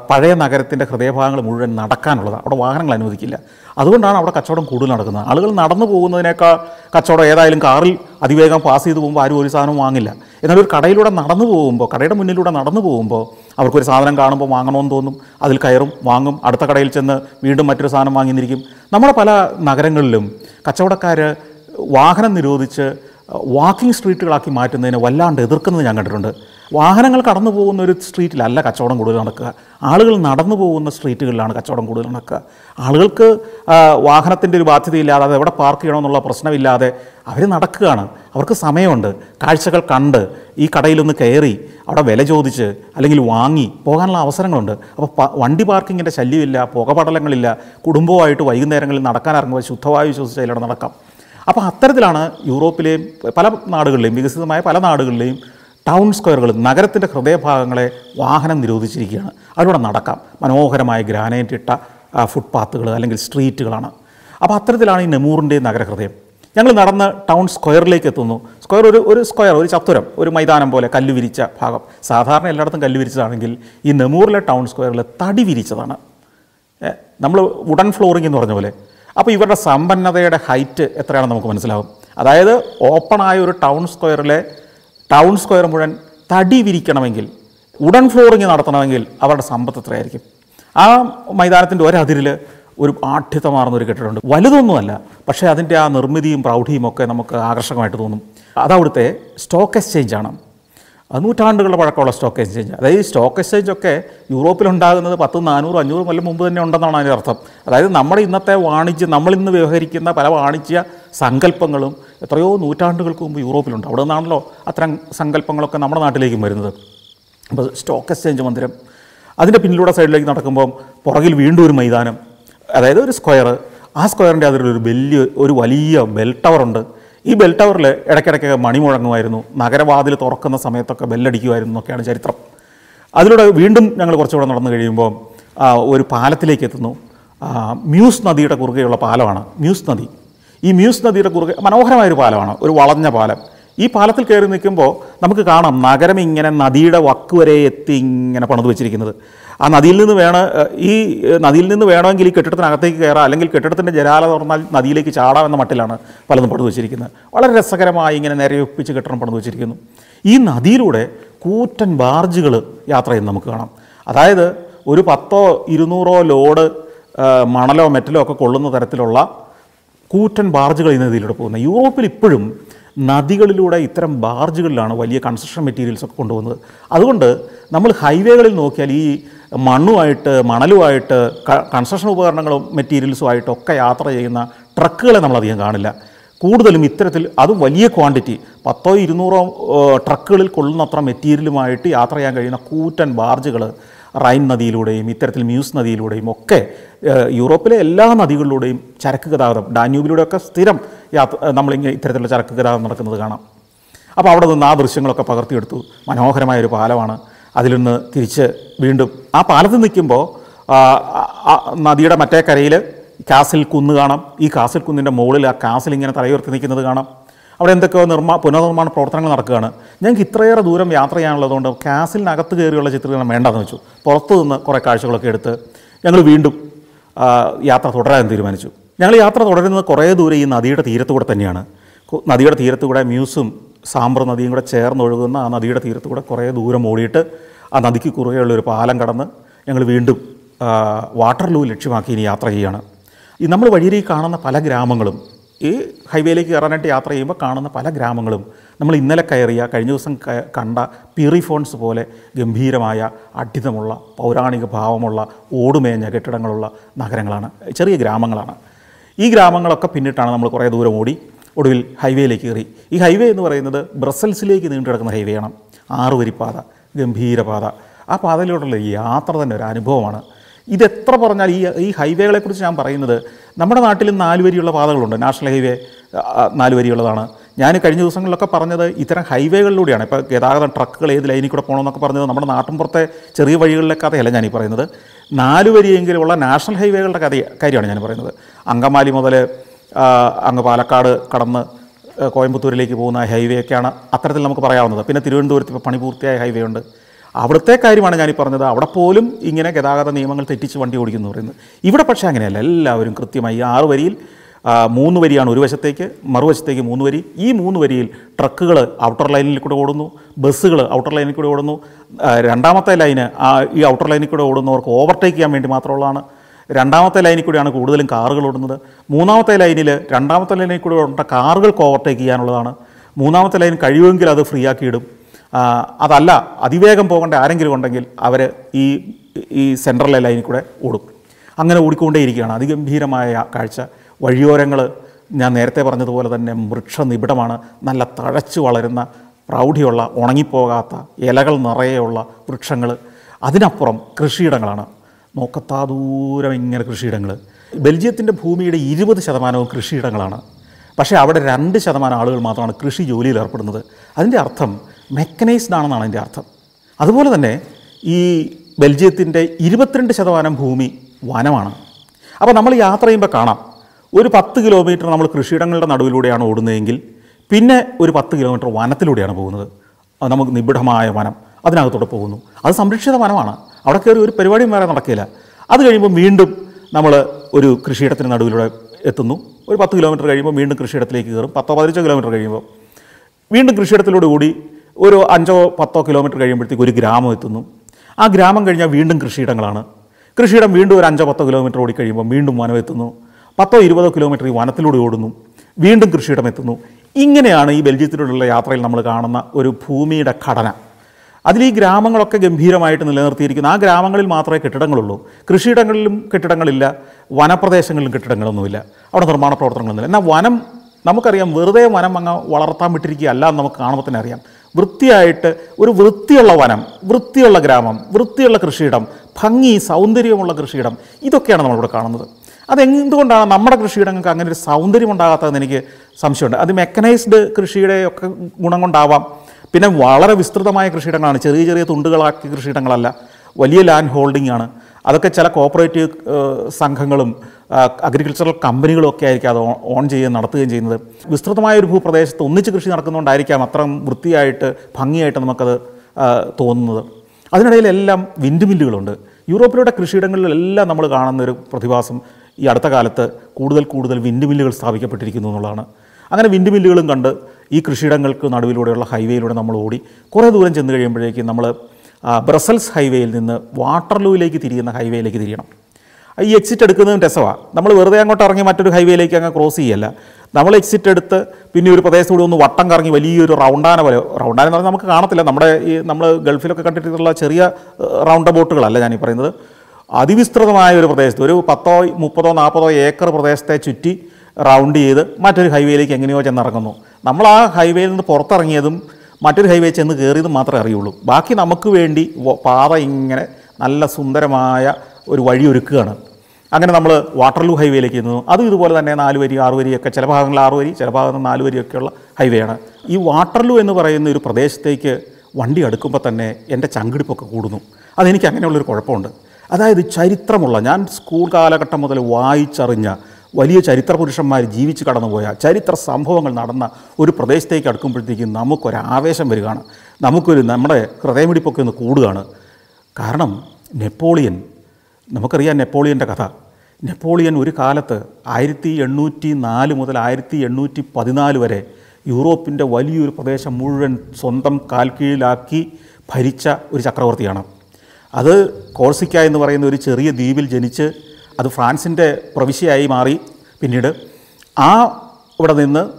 പഴയ നഗരത്തിന്റെ ഹൃദയഭാഗങ്ങൾ മുഴുവൻ നടക്കാനുള്ളത് അവിടെ വാഹനങ്ങൾ അനുവദിക്കില്ല. അതുകൊണ്ടാണ് അവിടെ കച്ചവടം കൂടുതൽ നടക്കുന്നത്. ആളുകൾ നടന്നു പോകുന്നതിനേക്കാൾ കച്ചവടം ഏതായാലും കാറിൽ അതിവേഗം പാസ് ചെയ്ത് പോകുമ്പോൾ ആരും ഒരു സാധനവും വാങ്ങില്ല. എന്നാൽ ഒരു കടയിലൂടെ നടന്നു പോകുമ്പോൾ കടയുടെ മുന്നിലൂടെ നടന്നു പോകുമ്പോൾ അവർക്കൊരു സാധനം കാണുമ്പോൾ വാങ്ങണമെന്ന് തോന്നും. അതിൽ കയറും വാങ്ങും അടുത്ത കടയിൽ ചെന്ന് വീണ്ടും മറ്റൊരു സാധനം വാങ്ങിന്നിരിക്കും. നമ്മുടെ പല നഗരങ്ങളിലും കച്ചവടക്കാർ വാഹനം നിരോധിച്ച് വാക്കിംഗ് സ്ട്രീറ്റുകളാക്കി മാറ്റുന്നതിനെ വല്ലാണ്ട് എതിർക്കുന്നത് ഞാൻ കണ്ടിട്ടുണ്ട്. വാഹനങ്ങൾ കടന്നു പോകുന്ന ഒരു സ്ട്രീറ്റിലല്ല കച്ചവടം കൂടുതൽ നടക്കുക. ആളുകൾ നടന്നു പോകുന്ന സ്ട്രീറ്റുകളിലാണ് കച്ചവടം കൂടുതൽ നടക്കുക. ആളുകൾക്ക് വാഹനത്തിന്റെ ഒരു ബാധ്യതയില്ലാതെ അത് എവിടെ പാർക്ക് ചെയ്യണമെന്നുള്ള പ്രശ്നമില്ലാതെ അവർ നടക്കുകയാണ്. അവർക്ക് സമയമുണ്ട്. കാഴ്ചകൾ കണ്ട് ഈ കടയിലൊന്ന് കയറി അവിടെ വില ചോദിച്ച് അല്ലെങ്കിൽ വാങ്ങി പോകാനുള്ള അവസരങ്ങളുണ്ട്. അപ്പോൾ വണ്ടി പാർക്കിങ്ങിന്റെ ശല്യമില്ല പുകപടലങ്ങളില്ല കുടുംബവുമായിട്ട് വൈകുന്നേരങ്ങളിൽ നടക്കാൻ ഇറങ്ങുമ്പോൾ ശുദ്ധവായു ശ്വസിച്ച് അതിലൂടെ നടക്കാം. അപ്പോൾ അത്തരത്തിലാണ് യൂറോപ്പിലെയും പല നാടുകളിലെയും വികസിതമായ പല നാടുകളിലെയും ടൗൺ സ്ക്വയറുകൾ നഗരത്തിന്റെ ഹൃദയഭാഗങ്ങളെ വാഹനം നിരോധിച്ചിരിക്കുകയാണ്. അതിലൂടെ നടക്കാം. മനോഹരമായ ഗ്രാനൈറ്റ് ഇട്ട ഫുട്പാത്തുകൾ അല്ലെങ്കിൽ സ്ട്രീറ്റുകളാണ് അപ്പോൾ അത്തരത്തിലാണ് ഈ നെമൂറിന്റെ നഗരഹൃദയം. ഞങ്ങൾ നടന്ന് ടൗൺ സ്ക്വയറിലേക്ക് എത്തുന്നു. സ്ക്വയർ ഒരു ഒരു സ്ക്വയർ ഒരു ചത്തുരം ഒരു മൈതാനം പോലെ കല്ല് വിരിച്ച ഭാഗം. സാധാരണ എല്ലായിടത്തും കല്ല് വിരിച്ചതാണെങ്കിൽ ഈ നെമൂറിലെ ടൗൺ സ്ക്വയറിൽ തടി വിരിച്ചതാണ്. നമ്മൾ വുഡൻ ഫ്ലോറിംഗ് എന്ന് പറഞ്ഞ പോലെ. അപ്പോൾ ഇവരുടെ സമ്പന്നതയുടെ ഹൈറ്റ് എത്രയാണെന്ന് നമുക്ക് മനസ്സിലാവും. അതായത് ഓപ്പണായ ഒരു ടൗൺ സ്ക്വയറിലെ ടൗൺ സ്ക്വയർ മുഴുവൻ തടി വിരിക്കണമെങ്കിൽ ഉടൻ ഫ്ലോറിങ് നടത്തണമെങ്കിൽ അവരുടെ സമ്പത്ത് എത്രയായിരിക്കും? ആ മൈതാനത്തിന്റെ ഒരതിരിൽ ഒരു ആഠ്യത്തമാർന്ന ഒരു കെട്ടിടമുണ്ട്. വലുതൊന്നുമല്ല പക്ഷേ അതിന്റെ ആ നിർമ്മിതിയും പ്രൗഢിയും ഒക്കെ നമുക്ക് ആകർഷകമായിട്ട് തോന്നും. അതവിടുത്തെ സ്റ്റോക്ക് എക്സ്ചേഞ്ച് ആണ്. അത് നൂറ്റാണ്ടുകളുടെ പഴക്കമുള്ള സ്റ്റോക്ക് എക്സ്ചേഞ്ച്. അതായത് സ്റ്റോക്ക് എക്സ്ചേഞ്ച് ഒക്കെ യൂറോപ്പിലുണ്ടാകുന്നത് പത്ത് നാനൂറ് അഞ്ഞൂറ് കൊല്ലം മുമ്പ് തന്നെ ഉണ്ടെന്നാണ് അതിന്റെ അർത്ഥം. അതായത് നമ്മുടെ ഇന്നത്തെ വാണിജ്യം നമ്മളിന്ന് വ്യവഹരിക്കുന്ന പല വാണിജ്യ സങ്കല്പങ്ങളും എത്രയോ നൂറ്റാണ്ടുകൾക്ക് മുമ്പ് യൂറോപ്പിലുണ്ട്. അവിടെ നിന്നാണല്ലോ അത്തരം സങ്കല്പങ്ങളൊക്കെ നമ്മുടെ നാട്ടിലേക്കും വരുന്നത്. അപ്പോൾ സ്റ്റോക്ക് എക്സ്ചേഞ്ച് മന്ദിരം അതിന്റെ പിന്നിലൂടെ സൈഡിലേക്ക് നടക്കുമ്പം പുറകിൽ വീണ്ടും ഒരു മൈതാനം അതായത് ഒരു സ്ക്വയർ ആ സ്ക്വയറിന്റെ അതിലൊരു വലിയ ഒരു വലിയ ബെൽ ടവറുണ്ട് ഈ ബെൽ ടവറിൽ ഇടയ്ക്കിടയ്ക്ക് മണി മുഴങ്ങുമായിരുന്നു. നഗരവാതിൽ തുറക്കുന്ന സമയത്തൊക്കെ ബെല്ലടിക്കുമായിരുന്നു എന്നൊക്കെയാണ് ചരിത്രം. അതിലൂടെ വീണ്ടും ഞങ്ങൾ കുറച്ചുകൂടെ നടന്നു കഴിയുമ്പോൾ ഒരു പാലത്തിലേക്ക് എത്തുന്നു. മ്യൂസ് നദിയുടെ കുറുകെയുള്ള പാലമാണ് മ്യൂസ് നദി. ഈ മ്യൂസ് നദിയുടെ കുറുകെ മനോഹരമായൊരു പാലമാണ് ഒരു വളഞ്ഞ പാലം. ഈ പാലത്തിൽ കയറി നിൽക്കുമ്പോൾ നമുക്ക് കാണാം നഗരം ഇങ്ങനെ നദിയുടെ വക്ക് വരെ എത്തി ഇങ്ങനെ പണിത് വെച്ചിരിക്കുന്നത്. ആ നദിയിൽ നിന്ന് വേണം ഈ നദിയിൽ നിന്ന് വേണമെങ്കിൽ ഈ കെട്ടിടത്തിനകത്തേക്ക് കയറാം അല്ലെങ്കിൽ കെട്ടിടത്തിന്റെ ജരാല തുറന്നാൽ നദിയിലേക്ക് ചാടാമെന്ന മട്ടിലാണ് പലതും പണിത് വെച്ചിരിക്കുന്നത്. വളരെ രസകരമായി ഇങ്ങനെ നിരയൊപ്പിച്ച് കെട്ടിടം പണിത് വെച്ചിരിക്കുന്നു. ഈ നദിയിലൂടെ കൂറ്റൻ ബാർജുകൾ യാത്ര ചെയ്യുന്നത് നമുക്ക് കാണാം. അതായത് ഒരു പത്തോ ഇരുന്നൂറോ ലോഡ് മണലോ മെറ്റലോ ഒക്കെ കൊള്ളുന്ന തരത്തിലുള്ള കൂറ്റൻ ബാർജുകൾ ഈ നദിയിലൂടെ പോകുന്നത്. യൂറോപ്പിൽ ഇപ്പോഴും നദികളിലൂടെ ഇത്തരം ബാർജുകളിലാണ് വലിയ കൺസ്ട്രക്ഷൻ മെറ്റീരിയൽസ് ഒക്കെ കൊണ്ടുപോകുന്നത്. അതുകൊണ്ട് നമ്മൾ ഹൈവേകളിൽ നോക്കിയാൽ ഈ മണ്ണുമായിട്ട് മണലുമായിട്ട് കൺസ്ട്രക്ഷൻ ഉപകരണങ്ങളും മെറ്റീരിയൽസുമായിട്ട് ഒക്കെ യാത്ര ചെയ്യുന്ന ട്രക്കുകളെ നമ്മളധികം കാണില്ല. കൂടുതലും ഇത്തരത്തിൽ അതും വലിയ ക്വാണ്ടിറ്റി പത്തോ ഇരുന്നൂറോ ട്രക്കുകളിൽ കൊള്ളുന്നത്ര മെറ്റീരിയലുമായിട്ട് യാത്ര ചെയ്യാൻ കഴിയുന്ന കൂറ്റൻ ബാർജുകൾ റൈൻ നദിയിലൂടെയും ഇത്തരത്തിൽ മ്യൂസ് നദിയിലൂടെയും ഒക്കെ യൂറോപ്പിലെ എല്ലാ നദികളിലൂടെയും ചരക്ക് ഗതാഗതം ഡാന്യൂബിലൂടെയൊക്കെ സ്ഥിരം യാത്ര നമ്മളിങ്ങനെ ഇത്തരത്തിലുള്ള ചരക്ക് ഗതാഗതം നടക്കുന്നത് കാണാം. അപ്പോൾ അവിടെ നിന്ന് ആ ദൃശ്യങ്ങളൊക്കെ പകർത്തിയെടുത്തു. മനോഹരമായ ഒരു പാലമാണ്. അതിൽ നിന്ന് തിരിച്ച് വീണ്ടും ആ പാലത്ത് നിൽക്കുമ്പോൾ നദിയുടെ മറ്റേ കരയിൽ കാസിൽ കുന്ന് കാണാം. ഈ കാസിൽ കുന്നിന്റെ മുകളിൽ ആ കാസിൽ ഇങ്ങനെ തലയുയർത്തി നിൽക്കുന്നത് കാണാം. അവിടെ എന്തൊക്കെയോ നിർമ്മാ പുനർനിർമ്മാണ പ്രവർത്തനങ്ങൾ നടക്കുകയാണ്. ഞങ്ങൾക്ക് ഇത്രയേറെ ദൂരം യാത്ര ചെയ്യാനുള്ളതുകൊണ്ട് കാസിലിനകത്ത് കയറിയുള്ള ചിത്രീകരണം വേണ്ടെന്ന് വെച്ചു. പുറത്തു നിന്ന് കുറേ കാഴ്ചകളൊക്കെ എടുത്ത് ഞങ്ങൾ വീണ്ടും യാത്ര തുടരാൻ തീരുമാനിച്ചു. ഞങ്ങൾ യാത്ര തുടരുന്നത് കുറേ ദൂരം ഈ നദിയുടെ തീരത്തുകൂടെ തന്നെയാണ്. നദിയുടെ തീരത്തുകൂടെ മ്യൂസും സാമ്പ്ര നദിയും കൂടെ ചേർന്നൊഴുകുന്ന ആ നദിയുടെ തീരത്തുകൂടെ കുറേ ദൂരം ഓടിയിട്ട് ആ നദിക്ക് കുറുകെയുള്ള ഒരു പാലം കടന്ന് ഞങ്ങൾ വീണ്ടും വാട്ടർലൂ ലക്ഷ്യമാക്കി ഇനി യാത്ര ചെയ്യുകയാണ്. ഈ നമ്മൾ വഴിയിൽ കാണുന്ന പല ഗ്രാമങ്ങളും ഈ ഹൈവേയിലേക്ക് കയറാനായിട്ട് യാത്ര ചെയ്യുമ്പോൾ കാണുന്ന പല ഗ്രാമങ്ങളും. നമ്മൾ ഇന്നലെ കയറിയ കഴിഞ്ഞ ദിവസം കണ്ട പീറിഫോൺസ് പോലെ ഗംഭീരമായ അഡിതമുള്ള പൗരാണിക ഭാവമുള്ള ഓടുമേഞ്ഞ കെട്ടിടങ്ങളുള്ള നഗരങ്ങളാണ്. ചെറിയ ഗ്രാമങ്ങളാണ്. ഈ ഗ്രാമങ്ങളൊക്കെ പിന്നിട്ടാണ് നമ്മൾ കുറേ ദൂരം ഓടി ഒടുവിൽ ഹൈവേയിലേക്ക് കയറി. ഈ ഹൈവേ എന്ന് പറയുന്നത് ബ്രസൽസിലേക്ക് നീണ്ടു കിടക്കുന്ന ഹൈവേയാണ്. ആറുവരിപ്പാത ഗംഭീരപാത. ആ പാതയിലൂടെയുള്ള യാത്ര തന്നെ ഒരു അനുഭവമാണ്. ഇതെത്ര പറഞ്ഞാൽ ഈ ഈ ഹൈവേകളെക്കുറിച്ച് ഞാൻ പറയുന്നത് നമ്മുടെ നാട്ടിൽ നാല് വരിയുള്ള പാതകളുണ്ട്. നാഷണൽ ഹൈവേ നാല് വരിയുള്ളതാണ്. ഞാൻ കഴിഞ്ഞ ദിവസങ്ങളിലൊക്കെ പറഞ്ഞത് ഇത്തരം ഹൈവേകളിലൂടെയാണ്. ഇപ്പോൾ ഗതാഗതം ട്രക്കുകൾ ഏത് ലൈനിൽ കൂടെ പോകണമെന്നൊക്കെ പറഞ്ഞത് നമ്മുടെ നാട്ടിൻപുറത്തെ ചെറിയ വഴികളിലെ കഥയല്ല ഞാൻ പറയുന്നത്. നാല് വരിയെങ്കിലുമുള്ള നാഷണൽ ഹൈവേകളുടെ കഥ കാര്യമാണ് ഞാൻ പറയുന്നത്. അങ്കമാലി മുതൽ അങ്ങ് പാലക്കാട് കടന്ന് കോയമ്പത്തൂരിലേക്ക് പോകുന്ന ഹൈവേ ഒക്കെയാണ് അത്തരത്തിൽ നമുക്ക് പറയാവുന്നത്. പിന്നെ തിരുവനന്തപുരത്ത് ഇപ്പോൾ പണി പൂർത്തിയായ ഹൈവേ ഉണ്ട് അവിടുത്തെ കാര്യമാണ് ഞാൻ പറഞ്ഞത്. അവിടെ പോലും ഇങ്ങനെ ഗതാഗത നിയമങ്ങൾ തെറ്റിച്ച് വണ്ടി ഓടിക്കുന്നു പറയുന്നത്. ഇവിടെ പക്ഷേ അങ്ങനെയല്ല. എല്ലാവരും കൃത്യമായി ആറ് വരിയിൽ മൂന്ന് വരിയാണ് ഒരു വശത്തേക്ക് മറുവശത്തേക്ക് മൂന്ന് വരി. ഈ മൂന്ന് വരിയിൽ ട്രക്കുകൾ ഔട്ടർ ലൈനിൽ കൂടെ ഓടുന്നു ബസ്സുകൾ ഔട്ടർ ലൈനിൽ കൂടെ ഓടുന്നു രണ്ടാമത്തെ ലൈന് ഈ ഔട്ടർ ലൈനിൽ കൂടെ ഓടുന്നവർക്ക് ഓവർടേക്ക് ചെയ്യാൻ വേണ്ടി മാത്രമുള്ളതാണ്. രണ്ടാമത്തെ ലൈനിൽ കൂടെയാണ് കൂടുതലും കാറുകൾ ഓടുന്നത്. മൂന്നാമത്തെ ലൈനിൽ രണ്ടാമത്തെ ലൈനിൽ കൂടെ ഓടേണ്ട കാറുകൾക്ക് ഓവർടേക്ക് ചെയ്യാനുള്ളതാണ്. മൂന്നാമത്തെ ലൈൻ കഴിയുമെങ്കിൽ അത് ഫ്രീ ആക്കിയിടും അതല്ല അതിവേഗം പോകേണ്ട ആരെങ്കിലും ഉണ്ടെങ്കിൽ അവർ ഈ ഈ സെൻട്രലെ ലൈനിൽ കൂടെ ഓടും. അങ്ങനെ ഓടിക്കൊണ്ടേയിരിക്കുകയാണ്. അതിഗംഭീരമായ കാഴ്ച. വഴിയോരങ്ങൾ ഞാൻ നേരത്തെ പറഞ്ഞതുപോലെ തന്നെ വൃക്ഷനിബിഡമാണ്. നല്ല തഴച്ചു വളരുന്ന പ്രൗഢിയുള്ള ഉണങ്ങിപ്പോകാത്ത ഇലകൾ നിറയെയുള്ള വൃക്ഷങ്ങൾ അതിനപ്പുറം കൃഷിയിടങ്ങളാണ്. നോക്കത്താ ദൂരം ഇങ്ങനെ കൃഷിയിടങ്ങൾ ബെൽജിയത്തിന്റെ ഭൂമിയുടെ ഇരുപത് ശതമാനവും കൃഷിയിടങ്ങളാണ്. പക്ഷേ അവിടെ രണ്ട് ശതമാനം ആളുകൾ മാത്രമാണ് കൃഷി ജോലിയിൽ ഏർപ്പെടുന്നത്. അതിന്റെ അർത്ഥം മെക്കനൈസ്ഡ് ആണെന്നാണ് അതിന്റെ അർത്ഥം. അതുപോലെ തന്നെ ഈ ബെൽജിയത്തിന്റെ ഇരുപത്തിരണ്ട് ശതമാനം ഭൂമി വനമാണ്. അപ്പോൾ നമ്മൾ യാത്ര ചെയ്യുമ്പോൾ കാണാം ഒരു പത്ത് കിലോമീറ്റർ നമ്മൾ കൃഷിയിടങ്ങളുടെ നടുവിലൂടെയാണ് ഓടുന്നതെങ്കിൽ പിന്നെ ഒരു പത്ത് കിലോമീറ്റർ വനത്തിലൂടെയാണ് പോകുന്നത്. നമുക്ക് നിബിഡമായ വനം അതിനകത്തൂടെ പോകുന്നു. അത് സംരക്ഷിത വനമാണ്. അവിടെ കയറി ഒരു പരിപാടിയും വേറെ നടക്കില്ല. അത് കഴിയുമ്പോൾ വീണ്ടും നമ്മൾ ഒരു കൃഷിയിടത്തിന് നടുവിലൂടെ എത്തുന്നു. ഒരു പത്ത് കിലോമീറ്റർ കഴിയുമ്പോൾ വീണ്ടും കൃഷിയിടത്തിലേക്ക് കയറും. പത്തോ പതിനഞ്ചോ കിലോമീറ്റർ കഴിയുമ്പോൾ വീണ്ടും കൃഷിയിടത്തിലൂടെ കൂടി ഒരു അഞ്ചോ പത്തോ കിലോമീറ്റർ കഴിയുമ്പോഴത്തേക്ക് ഒരു ഗ്രാമം എത്തുന്നു. ആ ഗ്രാമം കഴിഞ്ഞാൽ വീണ്ടും കൃഷിയിടങ്ങളാണ്. കൃഷിയിടം വീണ്ടും ഒരു അഞ്ചോ പത്തോ കിലോമീറ്റർ ഓടി കഴിയുമ്പോൾ വീണ്ടും വനം എത്തുന്നു. പത്തോ ഇരുപതോ കിലോമീറ്റർ ഈ വനത്തിലൂടെ ഓടുന്നു. വീണ്ടും കൃഷിയിടം എത്തുന്നു. ഇങ്ങനെയാണ് ഈ ബെൽജിയത്തിലൂടെയുള്ള യാത്രയിൽ നമ്മൾ കാണുന്ന ഒരു ഭൂമിയുടെ ഘടന. അതിൽ ഈ ഗ്രാമങ്ങളൊക്കെ ഗംഭീരമായിട്ട് നിലനിർത്തിയിരിക്കുന്നു. ആ ഗ്രാമങ്ങളിൽ മാത്രമേ കെട്ടിടങ്ങളുള്ളൂ. കൃഷിയിടങ്ങളിലും കെട്ടിടങ്ങളില്ല. വനപ്രദേശങ്ങളിലും കെട്ടിടങ്ങളൊന്നുമില്ല. അവിടെ നിർമ്മാണ പ്രവർത്തനങ്ങളൊന്നുമില്ല. എന്നാൽ വനം നമുക്കറിയാം വെറുതെ വനം അങ്ങ് വളർത്താൻ വിട്ടിരിക്കുകയല്ല എന്ന് നമുക്ക് കാണുമ്പോൾ തന്നെ അറിയാം. വൃത്തിയായിട്ട് ഒരു വൃത്തിയുള്ള വനം വൃത്തിയുള്ള ഗ്രാമം വൃത്തിയുള്ള കൃഷിയിടം ഭംഗി സൗന്ദര്യമുള്ള കൃഷിയിടം ഇതൊക്കെയാണ് നമ്മളിവിടെ കാണുന്നത്. അതെന്തുകൊണ്ടാണ് നമ്മുടെ കൃഷിയിടങ്ങൾക്ക് അങ്ങനെ ഒരു സൗന്ദര്യം ഉണ്ടാകാത്തതെന്ന് എനിക്ക് സംശയമുണ്ട്. അത് മെക്കനൈസ്ഡ് കൃഷിയുടെ ഒക്കെ ഗുണം കൊണ്ടാവാം. പിന്നെ വളരെ വിസ്തൃതമായ കൃഷിയിടങ്ങളാണ്. ചെറിയ ചെറിയ തുണ്ടുകളാക്കിയ കൃഷിയിടങ്ങളല്ല. വലിയ ലാൻഡ് ഹോൾഡിംഗ് ആണ്. അതൊക്കെ ചില കോപ്പറേറ്റീവ് സംഘങ്ങളും അഗ്രികൾച്ചറൽ കമ്പനികളൊക്കെ ആയിരിക്കും അത് ഓൺ ചെയ്യുകയും നടത്തുകയും ചെയ്യുന്നത്. വിസ്തൃതമായ ഒരു ഭൂപ്രദേശത്ത് ഒന്നിച്ച് കൃഷി നടക്കുന്നതുകൊണ്ടായിരിക്കാം അത്രയും വൃത്തിയായിട്ട് ഭംഗിയായിട്ട് നമുക്കത് തോന്നുന്നത്. അതിനിടയിലെല്ലാം വിൻഡ് മില്ലുകളുണ്ട്. യൂറോപ്പിലൂടെ കൃഷിയിടങ്ങളിലെല്ലാം നമ്മൾ കാണുന്ന ഒരു പ്രതിഭാസം ഈ അടുത്ത കാലത്ത് കൂടുതൽ കൂടുതൽ വിൻഡ് മില്ലുകൾ സ്ഥാപിക്കപ്പെട്ടിരിക്കുന്നു എന്നുള്ളതാണ്. അങ്ങനെ വിൻഡ് മില്ലുകളും കണ്ട് ഈ കൃഷിയിടങ്ങൾക്ക് നടുവിലൂടെയുള്ള ഹൈവേയിലൂടെ നമ്മൾ ഓടി കുറേ ദൂരം ചെന്ന് കഴിയുമ്പോഴേക്കും നമ്മൾ ബ്രസൽസ് ഹൈവേയിൽ നിന്ന് വാട്ടർലൂയിലേക്ക് തിരിയുന്ന ഹൈവേയിലേക്ക് തിരിയണം. ഈ എക്സിറ്റ് എടുക്കുന്നതും രസമാണ് നമ്മൾ വെറുതെ അങ്ങോട്ട് ഇറങ്ങി മറ്റൊരു ഹൈവേയിലേക്ക് അങ്ങ് ക്രോസ് ചെയ്യല്ല. നമ്മൾ എക്സിറ്റ് എടുത്ത് പിന്നെ ഒരു പ്രദേശത്തൂടെ ഒന്ന് വട്ടം കറങ്ങി വലിയൊരു റൗണ്ടാന പോലെ. റൗണ്ടാന എന്ന് പറഞ്ഞാൽ നമുക്ക് കാണത്തില്ല. നമ്മുടെ ഈ നമ്മൾ ഗൾഫിലൊക്കെ കണ്ടിട്ടുള്ള ചെറിയ റൗണ്ട് ബോട്ടുകളല്ല ഞാനീ പറയുന്നത്. അതിവിസ്തൃതമായ ഒരു പ്രദേശത്ത് ഒരു പത്തോ മുപ്പതോ നാൽപ്പതോ ഏക്കർ പ്രദേശത്തെ ചുറ്റി റൗണ്ട് ചെയ്ത് മറ്റൊരു ഹൈവേയിലേക്ക് എങ്ങനെയോ ചെന്നിറങ്ങുന്നു. നമ്മൾ ആ ഹൈവേയിൽ നിന്ന് പുറത്തിറങ്ങിയതും മറ്റൊരു ഹൈവേ ചെന്ന് കയറിയതും മാത്രമേ അറിയുള്ളൂ. ബാക്കി നമുക്ക് വേണ്ടി പാത ഇങ്ങനെ നല്ല സുന്ദരമായ ഒരു വഴി ഒരുക്കുകയാണ്. അങ്ങനെ നമ്മൾ വാട്ടർലൂ ഹൈവേയിലേക്ക് ചെന്നു. അതും ഇതുപോലെ തന്നെ നാല് വരി ആറ് വരിയൊക്കെ ചില ഭാഗങ്ങൾ ആറ് വരി ചില ഭാഗങ്ങൾ നാല് വരിയൊക്കെയുള്ള ഹൈവേയാണ് ഈ വാട്ടർലൂ എന്ന് പറയുന്ന ഒരു പ്രദേശത്തേക്ക് വണ്ടി അടുക്കുമ്പോൾ തന്നെ എന്റെ ചങ്കിടിപ്പൊക്കെ കൂടുന്നു. അതെനിക്ക് അങ്ങനെയുള്ളൊരു കുഴപ്പമുണ്ട്. അതായത് ചരിത്രമുള്ള ഞാൻ സ്കൂൾ കാലഘട്ടം മുതൽ വായിച്ചറിഞ്ഞ വലിയ ചരിത്ര പുരുഷന്മാർ ജീവിച്ച് കടന്നുപോയ ചരിത്ര സംഭവങ്ങൾ നടന്ന ഒരു പ്രദേശത്തേക്ക് അടുക്കുമ്പോഴത്തേക്കും നമുക്കൊരു ആവേശം വരികയാണ്. നമുക്കൊരു നമ്മുടെ ഹൃദയമിടിപ്പൊക്കെ ഒന്ന് കൂടുകയാണ്. കാരണം നെപ്പോളിയൻ നമുക്കറിയാം നെപ്പോളിയന്റെ കഥ. നെപ്പോളിയൻ ഒരു കാലത്ത് ആയിരത്തി എണ്ണൂറ്റി നാല് മുതൽ ആയിരത്തി എണ്ണൂറ്റി പതിനാല് വരെ യൂറോപ്പിന്റെ വലിയൊരു പ്രദേശം മുഴുവൻ സ്വന്തം കാൽക്കീഴിലാക്കി ഭരിച്ച ഒരു ചക്രവർത്തിയാണ്. അത് കോഴ്സിക്ക എന്ന് പറയുന്ന ഒരു ചെറിയ ദ്വീപിൽ ജനിച്ച് അത് ഫ്രാൻസിന്റെ പ്രവിശ്യയായി മാറി പിന്നീട്. ആ ഇവിടെ നിന്ന്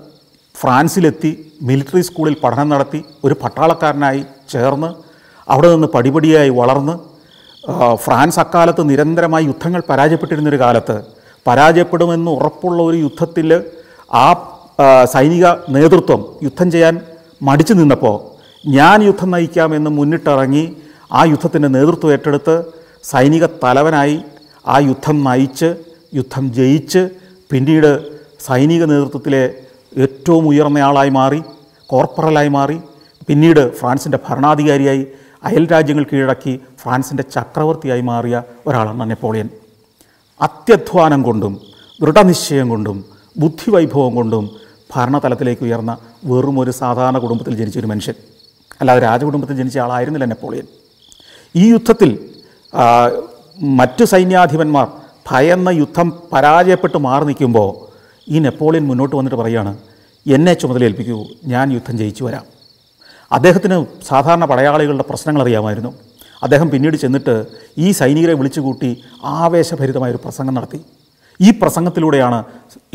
ഫ്രാൻസിലെത്തി മിലിറ്ററി സ്കൂളിൽ പഠനം നടത്തി ഒരു പട്ടാളക്കാരനായി ചേർന്ന് അവിടെ നിന്ന് പടിപടിയായി വളർന്ന് ഫ്രാൻസ് അക്കാലത്ത് നിരന്തരമായി യുദ്ധങ്ങൾ പരാജയപ്പെട്ടിരുന്നൊരു കാലത്ത് പരാജയപ്പെടുമെന്ന് ഉറപ്പുള്ള ഒരു യുദ്ധത്തിൽ ആ സൈനിക നേതൃത്വം യുദ്ധം ചെയ്യാൻ മടിച്ചു നിന്നപ്പോൾ ഞാൻ യുദ്ധം നയിക്കാമെന്ന് മുന്നിട്ടിറങ്ങി ആ യുദ്ധത്തിന്റെ നേതൃത്വം ഏറ്റെടുത്ത് സൈനിക തലവനായി ആ യുദ്ധം നയിച്ച് യുദ്ധം ജയിച്ച് പിന്നീട് സൈനിക നേതൃത്വത്തിലെ ഏറ്റവും ഉയർന്നയാളായി മാറി കോർപ്പറലായി മാറി പിന്നീട് ഫ്രാൻസിന്റെ ഭരണാധികാരിയായി അയൽ രാജ്യങ്ങൾ കീഴടക്കി ഫ്രാൻസിന്റെ ചക്രവർത്തിയായി മാറിയ ഒരാളാണ് നെപ്പോളിയൻ. അത്യധ്വാനം കൊണ്ടും ദൃഢനിശ്ചയം കൊണ്ടും ബുദ്ധിവൈഭവം കൊണ്ടും ഭരണതലത്തിലേക്ക് ഉയർന്ന വെറും ഒരു സാധാരണ കുടുംബത്തിൽ ജനിച്ചൊരു മനുഷ്യൻ. അല്ലാതെ രാജകുടുംബത്തിൽ ജനിച്ച ആളായിരുന്നില്ല നെപ്പോളിയൻ. ഈ യുദ്ധത്തിൽ മറ്റു സൈന്യാധിപന്മാർ ഭയന്ന യുദ്ധം പരാജയപ്പെട്ട് മാറി നിൽക്കുമ്പോൾ ഈ നെപ്പോളിയൻ മുന്നോട്ട് വന്നിട്ട് പറയുകയാണ് എന്നെ ചുമതലയേൽപ്പിക്കൂ ഞാൻ യുദ്ധം ജയിച്ചു വരാം. അദ്ദേഹത്തിന് സാധാരണ പടയാളികളുടെ പ്രശ്നങ്ങൾ അറിയാമായിരുന്നു. അദ്ദേഹം പിന്നീട് ചെന്നിട്ട് ഈ സൈനികരെ വിളിച്ചുകൂട്ടി ആവേശഭരിതമായൊരു പ്രസംഗം നടത്തി. ഈ പ്രസംഗത്തിലൂടെയാണ്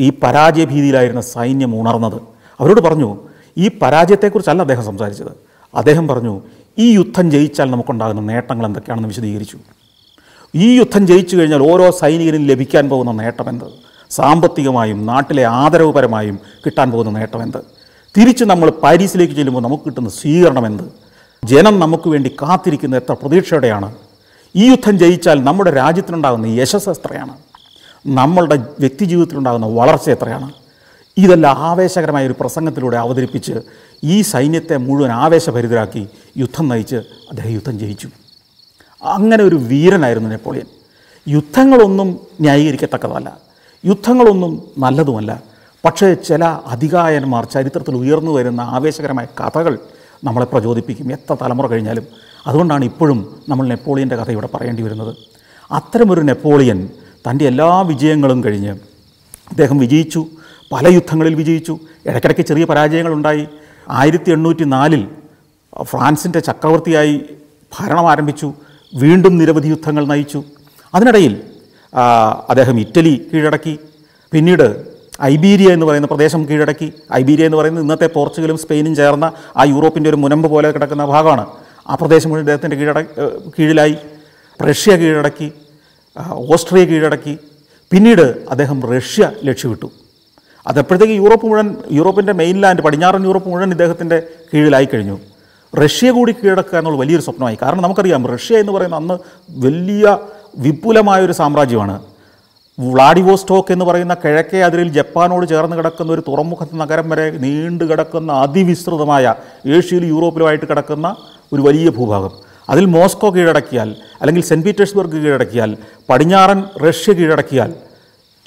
ഈ പരാജയഭീതിയിലായിരുന്ന സൈന്യം ഉണർന്നത്. അവരോട് പറഞ്ഞു ഈ പരാജയത്തെക്കുറിച്ചല്ല അദ്ദേഹം സംസാരിച്ചത്. അദ്ദേഹം പറഞ്ഞു ഈ യുദ്ധം ജയിച്ചാൽ നമുക്കുണ്ടാകുന്ന നേട്ടങ്ങൾ എന്തൊക്കെയാണെന്ന് വിശദീകരിച്ചു. ഈ യുദ്ധം ജയിച്ചു കഴിഞ്ഞാൽ ഓരോ സൈനികനും ലഭിക്കാൻ പോകുന്ന നേട്ടം എന്ത്? സാമ്പത്തികമായും നാട്ടിലെ ആദരവുപരമായും കിട്ടാൻ പോകുന്ന നേട്ടം എന്ത്? തിരിച്ച് നമ്മൾ പാരീസിലേക്ക് ചെല്ലുമ്പോൾ നമുക്ക് കിട്ടുന്ന സ്വീകരണമെന്ത് ജനം നമുക്ക് വേണ്ടി കാത്തിരിക്കുന്ന എത്ര പ്രതീക്ഷയോടെയാണ്. ഈ യുദ്ധം ജയിച്ചാൽ നമ്മുടെ രാജ്യത്തിനുണ്ടാകുന്ന യശസ് എത്രയാണ്. നമ്മളുടെ വ്യക്തിജീവിതത്തിലുണ്ടാകുന്ന വളർച്ച എത്രയാണ്. ഇതെല്ലാം ആവേശകരമായ ഒരു പ്രസംഗത്തിലൂടെ അവതരിപ്പിച്ച് ഈ സൈന്യത്തെ മുഴുവൻ ആവേശഭരിതരാക്കി യുദ്ധം നയിച്ച് അദ്ദേഹം യുദ്ധം ജയിച്ചു. അങ്ങനെ ഒരു വീരനായിരുന്നു നെപ്പോളിയൻ. യുദ്ധങ്ങളൊന്നും ന്യായീകരിക്കത്തക്കതല്ല. യുദ്ധങ്ങളൊന്നും നല്ലതുമല്ല. പക്ഷേ ചില അധികായന്മാർ ചരിത്രത്തിൽ ഉയർന്നു വരുന്ന ആവേശകരമായ കഥകൾ നമ്മളെ പ്രചോദിപ്പിക്കും. എത്ര തലമുറ കഴിഞ്ഞാലും. അതുകൊണ്ടാണ് ഇപ്പോഴും നമ്മൾ നെപ്പോളിയന്റെ കഥ ഇവിടെ പറയേണ്ടി വരുന്നത്. അത്തരമൊരു നെപ്പോളിയൻ തന്റെ എല്ലാ വിജയങ്ങളും കഴിഞ്ഞ് അദ്ദേഹം വിജയിച്ചു. പല യുദ്ധങ്ങളിൽ വിജയിച്ചു. ഇടയ്ക്കിടയ്ക്ക് ചെറിയ പരാജയങ്ങളുണ്ടായി. ആയിരത്തി എണ്ണൂറ്റി നാലിൽ ഫ്രാൻസിന്റെ ചക്രവർത്തിയായി ഭരണം ആരംഭിച്ചു. വീണ്ടും നിരവധി യുദ്ധങ്ങൾ നയിച്ചു. അതിനിടയിൽ അദ്ദേഹം ഇറ്റലി കീഴടക്കി. പിന്നീട് ഐബീരിയ എന്ന് പറയുന്ന പ്രദേശം കീഴടക്കി. ഐബീരിയ എന്ന് പറയുന്നത് ഇന്നത്തെ പോർച്ചുഗലും സ്പെയിനും ചേർന്ന ആ യൂറോപ്പിന്റെ ഒരു മുനമ്പ് പോലെ കിടക്കുന്ന ഭാഗമാണ്. ആ പ്രദേശം മുഴുവൻ അദ്ദേഹത്തിന്റെ കീഴട കീഴിലായി. റഷ്യ കീഴടക്കി ഓസ്ട്രിയ കീഴടക്കി. പിന്നീട് അദ്ദേഹം റഷ്യ ലക്ഷ്യമിട്ടു. അതെപ്പോഴത്തേക്ക് യൂറോപ്പ് മുഴുവൻ യൂറോപ്പിന്റെ മെയിൻലാൻഡ് പടിഞ്ഞാറൻ യൂറോപ്പ് മുഴുവൻ ഇദ്ദേഹത്തിന്റെ കീഴിലായി കഴിഞ്ഞു. റഷ്യ കൂടി കീഴടക്കുക എന്നുള്ള വലിയൊരു സ്വപ്നമായി. കാരണം നമുക്കറിയാം റഷ്യ എന്ന് പറയുന്ന അന്ന് വലിയ വിപുലമായൊരു സാമ്രാജ്യമാണ്. വ്ളാഡിവോസ്റ്റോക്ക് എന്ന് പറയുന്ന കിഴക്കേ അതിരിൽ ജപ്പാനോട് ചേർന്ന് കിടക്കുന്ന ഒരു തുറമുഖ നഗരം വരെ നീണ്ടു കിടക്കുന്ന അതിവിസ്തൃതമായ ഏഷ്യയിലും യൂറോപ്പിലുമായിട്ട് കിടക്കുന്ന ഒരു വലിയ ഭൂഭാഗം. അതിൽ മോസ്കോ കീഴടക്കിയാൽ അല്ലെങ്കിൽ സെന്റ് പീറ്റേഴ്സ്ബർഗ് കീഴടക്കിയാൽ പടിഞ്ഞാറൻ റഷ്യ കീഴടക്കിയാൽ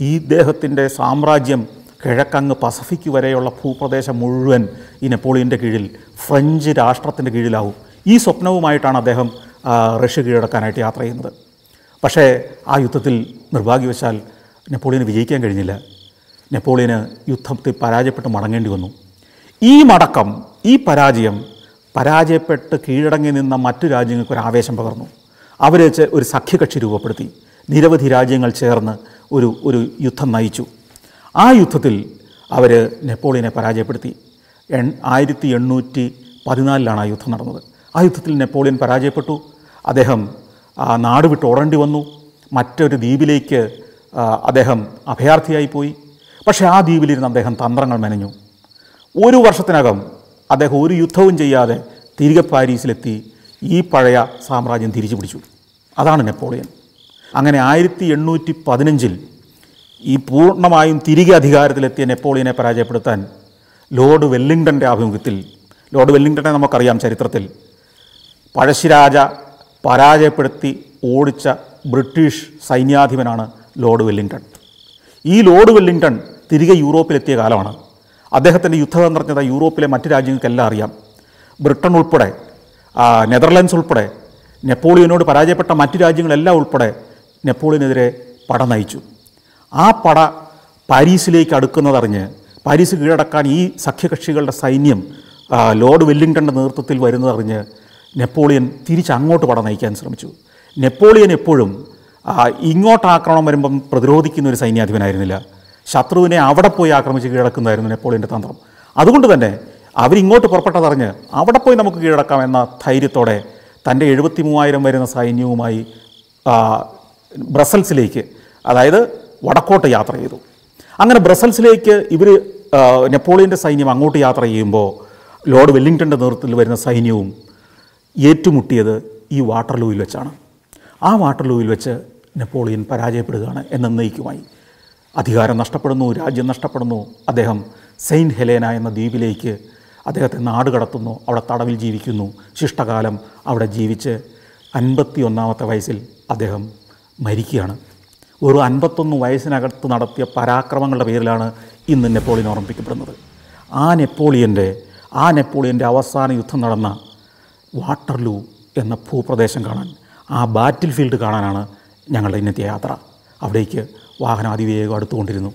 ഈ ഇദ്ദേഹത്തിന്റെ സാമ്രാജ്യം കിഴക്കങ്ങ് പസഫിക് വരെയുള്ള ഭൂപ്രദേശം മുഴുവൻ ഈ നെപ്പോളിയന്റെ കീഴിൽ ഫ്രഞ്ച് രാഷ്ട്രത്തിന്റെ കീഴിലാവും. ഈ സ്വപ്നവുമായിട്ടാണ് അദ്ദേഹം റഷ്യ കീഴടക്കാനായിട്ട് യാത്ര ചെയ്യുന്നത്. പക്ഷേ ആ യുദ്ധത്തിൽ നിർഭാഗ്യവശാൽ നെപ്പോളിയന് വിജയിക്കാൻ കഴിഞ്ഞില്ല. നെപ്പോളിയന് യുദ്ധത്തിൽ പരാജയപ്പെട്ട് മടങ്ങേണ്ടി വന്നു. ഈ മടക്കം ഈ പരാജയം പരാജയപ്പെട്ട് കീഴടങ്ങി നിന്ന മറ്റു രാജ്യങ്ങൾക്ക് ഒരു ആവേശം പകർന്നു. അവർ ഒരു സഖ്യകക്ഷി രൂപപ്പെടുത്തി. നിരവധി രാജ്യങ്ങൾ ചേർന്ന് ഒരു ഒരു യുദ്ധം നയിച്ചു. ആ യുദ്ധത്തിൽ അവർ നെപ്പോളിയനെ പരാജയപ്പെടുത്തി. എൺ ആയിരത്തി എണ്ണൂറ്റി പതിനാലിലാണ് ആ യുദ്ധം നടന്നത്. ആ യുദ്ധത്തിൽ നെപ്പോളിയൻ പരാജയപ്പെട്ടു. അദ്ദേഹം നാട് വിട്ട് ഓടേണ്ടി വന്നു. മറ്റൊരു ദ്വീപിലേക്ക് അദ്ദേഹം അഭയാർത്ഥിയായി പോയി. പക്ഷേ ആ ദ്വീപിലിരുന്ന് അദ്ദേഹം തന്ത്രങ്ങൾ മെനഞ്ഞു. ഒരു വർഷത്തിനകം അദ്ദേഹം ഒരു യുദ്ധവും ചെയ്യാതെ തിരികെ പാരീസിലെത്തി ഈ പഴയ സാമ്രാജ്യം തിരിച്ചു പിടിച്ചു അതാണ് നെപ്പോളിയൻ. അങ്ങനെ ആയിരത്തി എണ്ണൂറ്റി പതിനഞ്ചിൽ ഈ പൂർണമായും തിരികെ അധികാരത്തിലെത്തിയ നെപ്പോളിയനെ പരാജയപ്പെടുത്താൻ ലോർഡ് വെല്ലിംഗ്ടന്റെ ആഭിമുഖ്യത്തിൽ ലോർഡ് വെല്ലിംഗ്ടനെ നമുക്കറിയാം ചരിത്രത്തിൽ പഴശ്ശിരാജ പരാജയപ്പെടുത്തി ഓടിച്ച ബ്രിട്ടീഷ് സൈന്യാധിപനാണ് ലോർഡ് വെല്ലിംഗ്ടൺ. ഈ ലോർഡ് വെല്ലിംഗ്ടൺ തിരികെ യൂറോപ്പിലെത്തിയ കാലമാണ്. അദ്ദേഹത്തിന്റെ യുദ്ധതന്ത്രജ്ഞത യൂറോപ്പിലെ മറ്റ് രാജ്യങ്ങൾക്കെല്ലാം അറിയാം. ബ്രിട്ടൻ ഉൾപ്പെടെ നെതർലാൻഡ്സ് ഉൾപ്പെടെ നെപ്പോളിയനോട് പരാജയപ്പെട്ട മറ്റ് രാജ്യങ്ങളെല്ലാം ഉൾപ്പെടെ നെപ്പോളിയനെതിരെ പട നയിച്ചു. ആ പട പാരീസിലേക്ക് അടുക്കുന്നതറിഞ്ഞ് പാരീസ് കീഴടക്കാൻ ഈ സഖ്യകക്ഷികളുടെ സൈന്യം ലോർഡ് വെല്ലിംഗ്ടന്റെ നേതൃത്വത്തിൽ വരുന്നതറിഞ്ഞ് നെപ്പോളിയൻ തിരിച്ചങ്ങോട്ട് പട നയിക്കാൻ ശ്രമിച്ചു. നെപ്പോളിയൻ എപ്പോഴും ഇങ്ങോട്ട് ആക്രമണം വരുമ്പം പ്രതിരോധിക്കുന്ന ഒരു സൈന്യാധിപനായിരുന്നില്ല. ശത്രുവിനെ അവിടെ പോയി ആക്രമിച്ച് കീഴടക്കുന്നതായിരുന്നു നെപ്പോളിയന്റെ തന്ത്രം. അതുകൊണ്ട് തന്നെ അവരിങ്ങോട്ട് പുറപ്പെട്ടതറിഞ്ഞ് അവിടെ പോയി നമുക്ക് കീഴടക്കാം എന്ന ധൈര്യത്തോടെ തന്റെ എഴുപത്തി മൂവായിരം വരുന്ന സൈന്യവുമായി ബ്രസൽസിലേക്ക് അതായത് വടക്കോട്ട് യാത്ര ചെയ്തു. അങ്ങനെ ബ്രസൽസിലേക്ക് ഇവർ നെപ്പോളിയന്റെ സൈന്യം അങ്ങോട്ട് യാത്ര ചെയ്യുമ്പോൾ ലോർഡ് വെല്ലിംഗ്ടന്റെ നേതൃത്വത്തിൽ വരുന്ന സൈന്യവും ഏറ്റുമുട്ടിയത് ഈ വാട്ടർലൂവിൽ വെച്ചാണ്. ആ വാട്ടർലൂവിൽ വെച്ച് നെപ്പോളിയൻ പരാജയപ്പെടുകയാണ് എന്ന് എന്നേക്കുമായി അധികാരം നഷ്ടപ്പെടുന്നു രാജ്യം നഷ്ടപ്പെടുന്നു. അദ്ദേഹം സെയിന്റ് ഹെലേന എന്ന ദ്വീപിലേക്ക് അദ്ദേഹത്തെ നാട് കടത്തുന്നു അവിടെ തടവിൽ ജീവിക്കുന്നു. ശിഷ്ടകാലം അവിടെ ജീവിച്ച് അൻപത്തി ഒന്നാമത്തെ വയസ്സിൽ അദ്ദേഹം മരിക്കുകയാണ്. ഒരു അൻപത്തൊന്ന് വയസ്സിനകത്ത് നടത്തിയ പരാക്രമങ്ങളുടെ പേരിലാണ് ഇന്ന് നെപ്പോളിയൻ ഓർമ്മിപ്പിക്കപ്പെടുന്നത്. ആ നെപ്പോളിയന്റെ ആ നെപ്പോളിയന്റെ അവസാന യുദ്ധം നടന്ന വാട്ടർലൂ എന്ന ഭൂപ്രദേശം കാണാൻ ആ ബാറ്റിൽ ഫീൽഡ് കാണാനാണ് ഞങ്ങളുടെ ഇന്നത്തെ യാത്ര. അവിടേക്ക് വാഹനം അതിവേഗം അടുത്തുകൊണ്ടിരുന്നു.